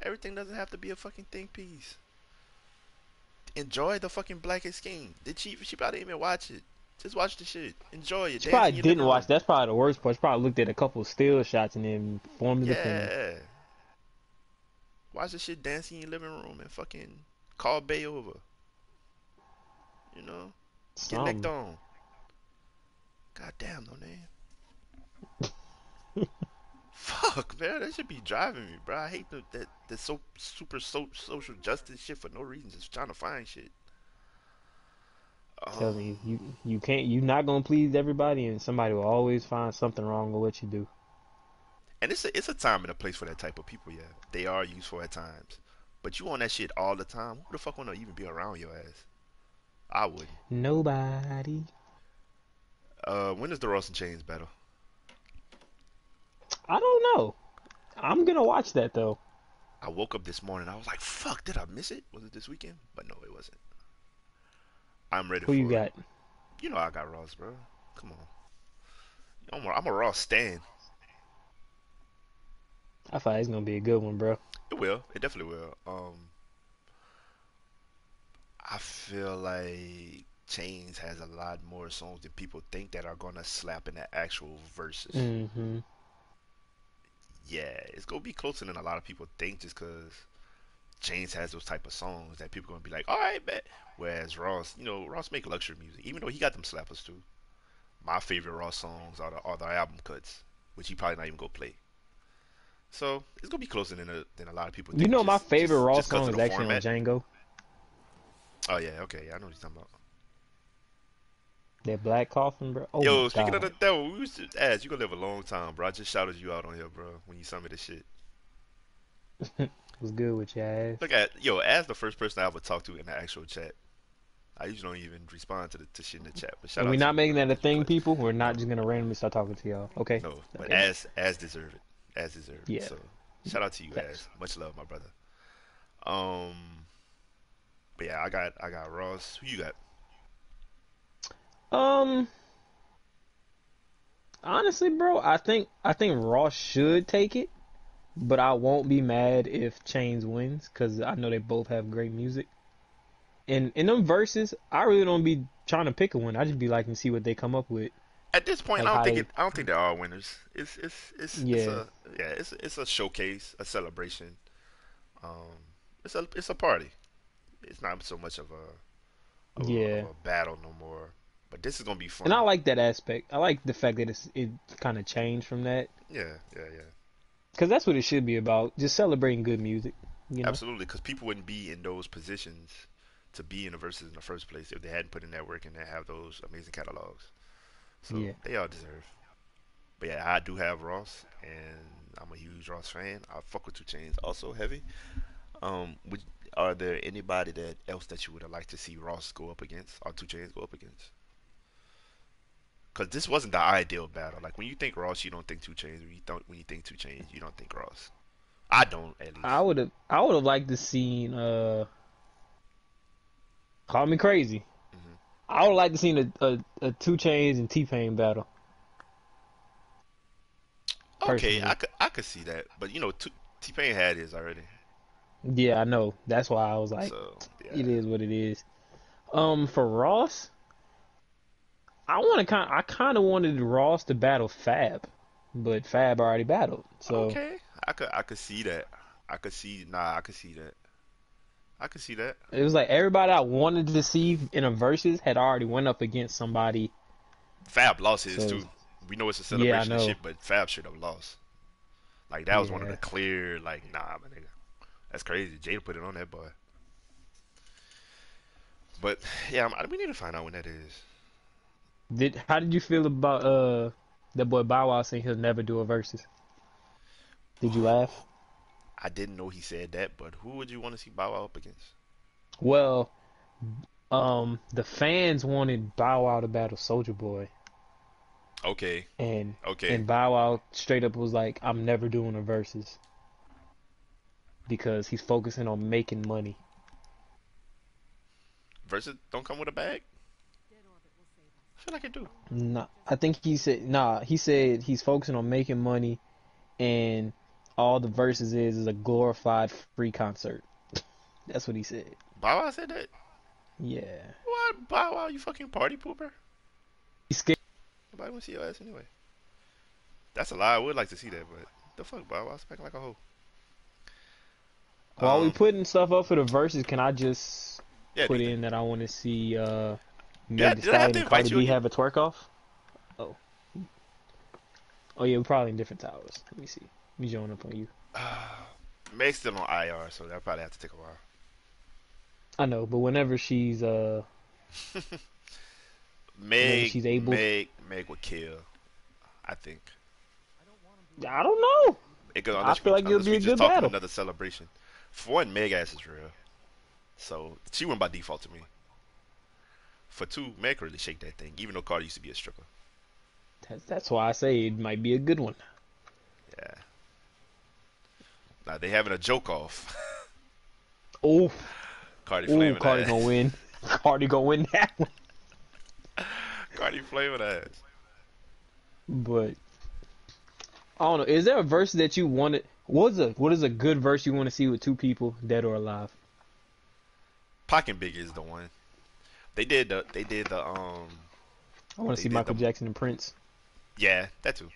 S2: Everything doesn't have to be a fucking think piece. Enjoy the fucking Black is King. Did she? She probably didn't even watch it. Just watch the shit. Enjoy it.
S1: She
S2: in
S1: probably didn't watch. That's probably the worst part. She probably looked at a couple still shots and then formed his opinion.
S2: Watch the shit dancing in your living room and fucking call Bay over. You know? Get
S1: Something.
S2: necked on. God damn, no name. [LAUGHS] Fuck, man, that should be driving me, bro. I hate the, that the so super so, social justice shit for no reason, just trying to find shit.
S1: Tell
S2: Um,
S1: me, you you can't. You're not gonna please everybody, and somebody will always find something wrong with what you do.
S2: And it's a it's a time and a place for that type of people. Yeah, they are useful at times, but you on that shit all the time. Who the fuck wanna even be around your ass? I wouldn't.
S1: Nobody.
S2: Uh, when is the Ross and Chainz battle?
S1: I don't know. I'm gonna watch that though.
S2: I woke up this morning. I was like, "Fuck, did I miss it? Was it this weekend?" But no, it wasn't. I'm ready
S1: Who you
S2: it.
S1: got?
S2: You know I got Ross, bro. Come on. I'm a, I'm a Ross stan.
S1: I thought it's gonna be a good one, bro.
S2: It will. It definitely will. Um, I feel like Chainz has a lot more songs than people think that are gonna slap in the actual verses.
S1: Mm-hmm.
S2: Yeah, it's gonna be closer than a lot of people think, just because Chainz has those type of songs that people gonna be like, all right, bet. Whereas Ross, you know, Ross make luxury music, even though he got them slappers too. My favorite Ross songs are the are the album cuts, which he probably not even go play. So it's gonna be closer than a, than a lot of people.
S1: Do you
S2: think,
S1: know, my favorite
S2: just-
S1: Raw
S2: just
S1: song is actually
S2: format.
S1: on Django.
S2: Oh yeah, okay, yeah, I know what you're talking about.
S1: That Black Coffin, bro. Oh
S2: Yo, speaking
S1: God.
S2: of the devil, we used to ask you gonna live a long time, bro. I just shouted you out on here, bro, when you sent me the shit. [LAUGHS]
S1: What's good with your ass?
S2: Look at yo, as the first person I ever talked to in the actual chat. I usually don't even respond to the to shit in the chat. But shout
S1: Are
S2: out
S1: we
S2: to
S1: not
S2: you,
S1: making that a thing, people? We're not just gonna randomly start talking to y'all. Okay.
S2: No, but
S1: Okay.
S2: as as deserved, as deserved.
S1: Yeah.
S2: So shout out to you guys. Much love, my brother. Um, but yeah, I got I got Ross. Who you got?
S1: Um. Honestly, bro, I think I think Ross should take it, but I won't be mad if Chainz wins because I know they both have great music. And in them verses, I really don't be trying to pick a one. I just be liking to see what they come up with.
S2: At this point,
S1: Like
S2: I don't think
S1: how
S2: it, I don't think they're all winners. It's it's it's, it's
S1: Yeah.
S2: a yeah it's it's a showcase, a celebration. Um, it's a it's a party. It's not so much of a, of
S1: Yeah.
S2: a battle no more. But this is gonna be fun.
S1: And I like that aspect. I like the fact that it's it kind of changed from that
S2: yeah yeah yeah
S1: because that's what it should be about. Just celebrating good music. You know.
S2: absolutely because people wouldn't be in those positions to be in the verses in the first place if they hadn't put in that work and they have those amazing catalogs. So
S1: Yeah.
S2: they all deserve. But yeah, I do have Ross, and I'm a huge Ross fan. I fuck with Two Chainz also heavy. Um, would, are there anybody that else that you would have liked to see Ross go up against or Two Chainz go up against? because this wasn't the ideal battle. Like when you think Ross, you don't think Two Chainz. When you when you think Two Chainz, you don't think Ross. I don't at least.
S1: I would have I would have liked to seen uh call me crazy. I would like to see a, a, a two Chainz and T Pain battle.
S2: okay. I could I could see that, but you know, T Pain had his already,
S1: Yeah, I know. That's why I was like,
S2: so yeah.
S1: it is what it is. Um, for Ross, I want to kind. I kind of wanted Ross to battle Fab, but Fab already battled. So
S2: Okay, I could I could see that. I could see nah, I could see that. I could see that.
S1: it was like everybody I wanted to see in a versus had already went up against somebody.
S2: Fab lost his
S1: So-
S2: too. We know it's a
S1: Yeah,
S2: celebration and shit, but Fab should have lost. Like that was one of the clear like nah, my nigga. That's crazy. Jada put it on that boy. But yeah, I'm- we need to find out when that is.
S1: Did how did you feel about uh that boy Bow Wow saying he'll never do a versus? Did you laugh?
S2: I didn't know he said that, but who would you want to see Bow Wow up against?
S1: Well, um, the fans wanted Bow Wow to battle Soulja Boy,
S2: Okay,
S1: and
S2: okay.
S1: and Bow Wow straight up was like, "I'm never doing a versus." Because he's focusing on making money.
S2: Versus don't come with a bag. I feel like it do.
S1: Nah, I think he said nah. He said he's focusing on making money, and all the verses is is a glorified free concert. [LAUGHS] That's what he said.
S2: Bow Wow said that.
S1: Yeah,
S2: What Bow Wow? You fucking party pooper.
S1: he's scared.
S2: Nobody want to see your ass anyway. That's a lie. I would like to see that, but the fuck, Bow Wow, acting like a hoe.
S1: While we
S2: Um,
S1: putting stuff up for the verses, can I just
S2: yeah,
S1: put in that I want to see uh,
S2: Yeah,
S1: Meg Thee
S2: did I
S1: Stallion and Cardi B have a twerk off? Oh, oh yeah, we're probably in different towers. Let me see. Me join up on you.
S2: Meg's still on IR, so that'll probably have to take a while.
S1: I know, but whenever she's uh, [LAUGHS]
S2: Meg,
S1: she's able-
S2: Meg, Meg would kill. I think.
S1: I don't know.
S2: It could,
S1: I feel
S2: we,
S1: like it'll be a good battle.
S2: another celebration. For one, Meg ass is real, so she went by default to me. For two, Meg could really shake that thing, even though Cardi used to be a stripper.
S1: That's, that's why I say it might be a good one.
S2: Yeah. Now they having a joke off. [LAUGHS]
S1: Oh,
S2: Cardi
S1: ooh,
S2: flaming
S1: Cardi
S2: ass.
S1: gonna win. [LAUGHS] Cardi gonna win that one.
S2: Cardi flaming ass.
S1: But I don't know. Is there a verse that you wanted? What's a what is a good verse you want to see with two people, dead or alive?
S2: Pac and Biggie is the one. They did the they did the um
S1: I want to see Michael
S2: the-
S1: Jackson and Prince.
S2: yeah that too.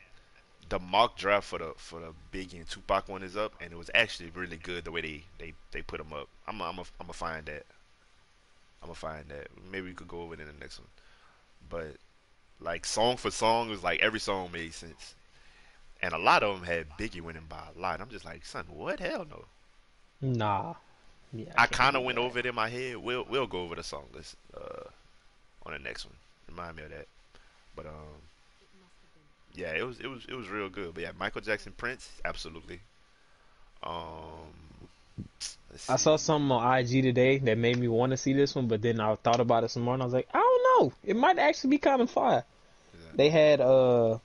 S2: The mock draft for the for the Biggie and Tupac one is up, and it was actually really good the way they they they put them up. I'm I'm a, I'm gonna find that. I'm gonna find that. Maybe we could go over it in the next one. But like song for song, it was like every song made sense, and a lot of them had Biggie winning by a lot. I'm just like, son, what? Hell no.
S1: Nah. Yeah.
S2: I
S1: can't
S2: kind of went
S1: that.
S2: over it in my head. We'll we'll go over the song list uh, on the next one. Remind me of that. But um, yeah, it was it was it was real good. But yeah, Michael Jackson, Prince, absolutely. Um,
S1: I saw something on IG today that made me want to see this one, but then I thought about it some more and I was like, I don't know. It might actually be kind of fire.
S2: Yeah.
S1: They had uh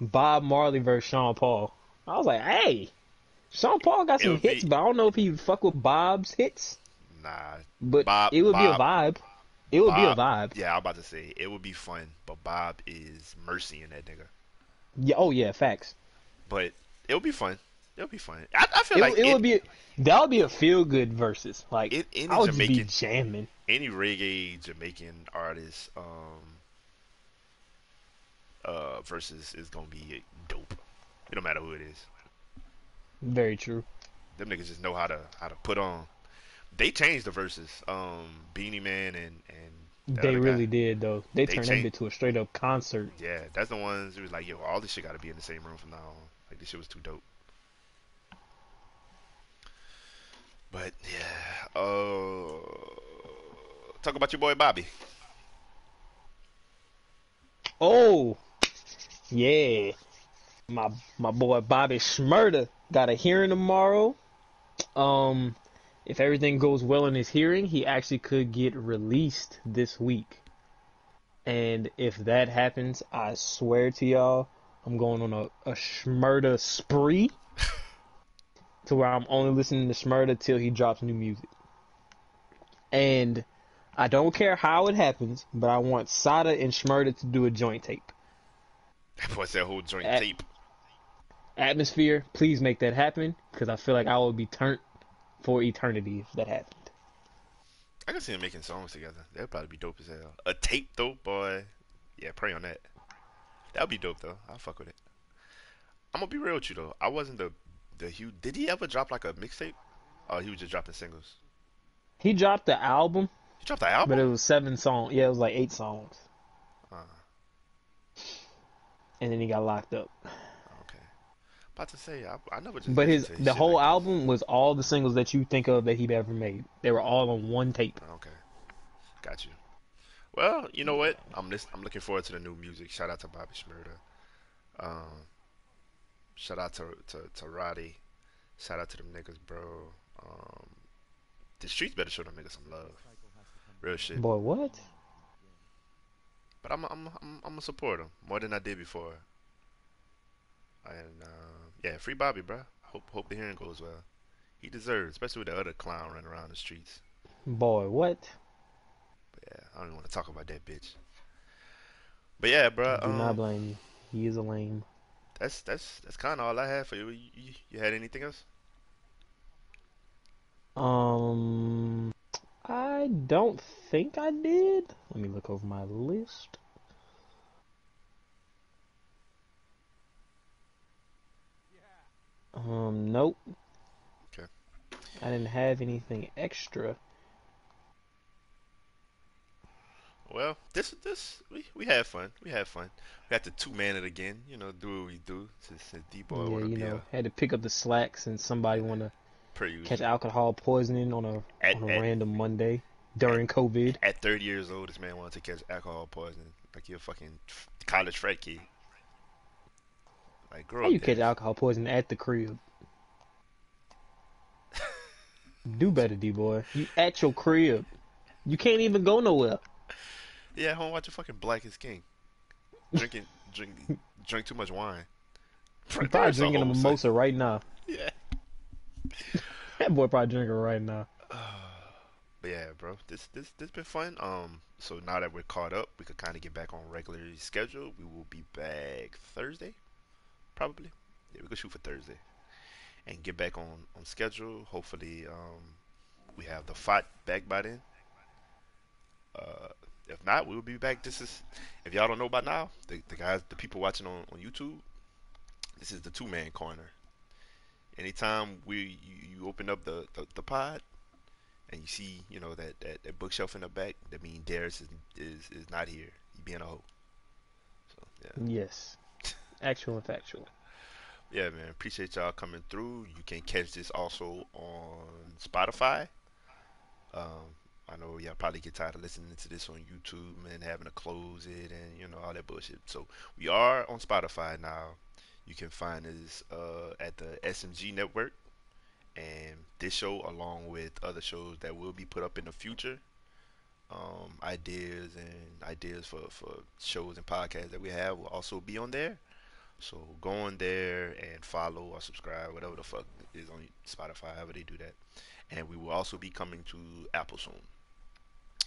S1: Bob Marley versus Sean Paul. I was like, hey, Sean Paul got some
S2: would be-
S1: hits, but I don't know if he fuck with Bob's hits.
S2: Nah,
S1: But
S2: Bob-
S1: it would be a vibe. It would be a vibe.
S2: yeah, I'm about to say it would be fun, but Bob is mercy in that nigga.
S1: Yeah. Oh yeah, facts.
S2: But it'll be fun. It'll be fun. I, I feel
S1: It,
S2: like
S1: it,
S2: it-
S1: would be that would be a feel good versus. Like
S2: It- any
S1: I would just be
S2: Jamaican-
S1: jamming.
S2: any reggae Jamaican artist um uh versus is gonna be dope. It don't matter who it is.
S1: Very true.
S2: Them niggas just know how to how to put on. They changed the verses. Um Beenie Man and and the
S1: They really
S2: guy.
S1: did though. They,
S2: They
S1: turned
S2: changed-
S1: that bit to a straight up concert.
S2: Yeah, that's the ones who was like, yo, all this shit gotta be in the same room from now on. Like this shit was too dope. But yeah, uh talk about your boy Bobby.
S1: Oh, yeah. My my boy Bobby Shmurda got a hearing tomorrow. Um, if everything goes well in his hearing, he actually could get released this week. And if that happens, I swear to y'all, I'm going on a, a Shmurda spree [LAUGHS] to where I'm only listening to Shmurda till he drops new music. And I don't care how it happens, but I want Sada and Shmurda to do a joint tape.
S2: What's that whole joint
S1: At-
S2: tape?
S1: Atmosphere, please make that happen because I feel like I will be turned for eternity if that happened.
S2: I can see them making songs together. That'd probably be dope as hell. A tape though, boy. Yeah, pray on that. That'd be dope though. I'll fuck with it. I'm gonna be real with you though. I wasn't the the huge. Did he ever drop like a mixtape? Oh, he was just dropping singles.
S1: He dropped the album,
S2: He dropped the album.
S1: but it was seven songs. Yeah, it was like eight songs,
S2: Uh,
S1: and then he got locked up.
S2: About to say, I, I never just.
S1: But his the whole
S2: like
S1: album was all the singles that you think of that he'd ever made. They were all on one tape.
S2: Okay, got you. Well, you know what? I'm I'm looking forward to the new music. Shout out to Bobby Shmurda. Um, shout out to to to Rowdy. Shout out to them niggas, bro. Um, the streets better show them niggas some love. Real shit.
S1: Boy, what?
S2: But I'm I'm I'm I'm gonna support him more than I did before. And uh, yeah, free Bobby, bro. Hope hope the hearing goes well. He deserves, especially with the other clown running around the streets.
S1: Boy, what?
S2: But yeah, I don't even want to talk about that bitch. But yeah, bro.
S1: I do not
S2: Um,
S1: blame you. He is a lame.
S2: that's that's that's kind of all I had for you. You, you. you had anything else?
S1: Um, I don't think I did. Let me look over my list. Um, nope.
S2: Okay.
S1: I didn't have anything extra.
S2: Well, this this we we had fun. We had fun. We got to two man it again. You know, do what we do. Since, since Dboi
S1: yeah, you know,
S2: a
S1: had to pick up the slack since somebody want to catch alcohol poisoning on a
S2: At-
S1: on a
S2: at-
S1: random Monday during COVID.
S2: At 30 years old, this man wanted to catch alcohol poisoning like you're a fucking college frat kid. Like, grow
S1: How you catch alcohol poisoning at the crib? [LAUGHS] Do better, Dboi. You at your crib. You can't even go nowhere.
S2: Yeah, home watching fucking Black is King. Drinking, [LAUGHS] drink, drink too much wine.
S1: Probably drinking a mimosa right now. [LAUGHS]
S2: Yeah.
S1: That boy probably drinking right now. [SIGHS]
S2: But yeah, bro, this this this been fun. Um, so now that we're caught up, we could kind of get back on regular schedule. We will be back Thursday, probably. Yeah, we could shoot for Thursday, and get back on on schedule. Hopefully, um, we have the fight back by then. Uh, if not, we will be back. This is if y'all don't know by now, the the guys, the people watching on on YouTube, this is the two man corner. Anytime we you, you open up the, the the pod and you see, you know, that, that, that bookshelf in the back, that means Darius is, is is not here. He being a hoe. So yeah.
S1: Yes. Actual and factual.
S2: Yeah man, appreciate y'all coming through. You can catch this also on Spotify. Um I know y'all probably get tired of listening to this on YouTube and having to close it and you know all that bullshit. So we are on Spotify now. You can find us uh, at the SMG Network, and this show, along with other shows that will be put up in the future, um, ideas and ideas for, for shows and podcasts that we have will also be on there. So go on there and follow or subscribe, whatever the fuck is on Spotify, however they do that. And we will also be coming to Apple soon.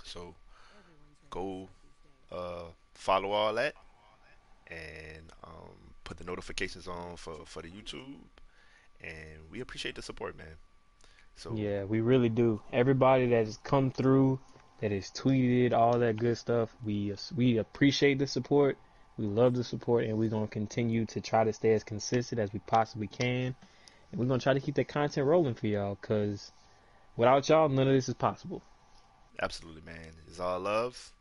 S2: So go uh, follow all that and um, put the notifications on for, for the YouTube. And we appreciate the support, man. So
S1: Yeah, we really do. Everybody that has come through, that has tweeted, all that good stuff, we we appreciate the support. We love the support, and we're gonna continue to try to stay as consistent as we possibly can. And we're gonna try to keep that content rolling for y'all, cause without y'all, none of this is possible.
S2: absolutely, man. It's all love.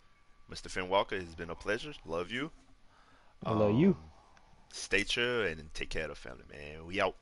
S2: Mr. Phinwalker, it's been a pleasure. Love you.
S1: I love you.
S2: Um, Stay true and take care of the family, man. We out.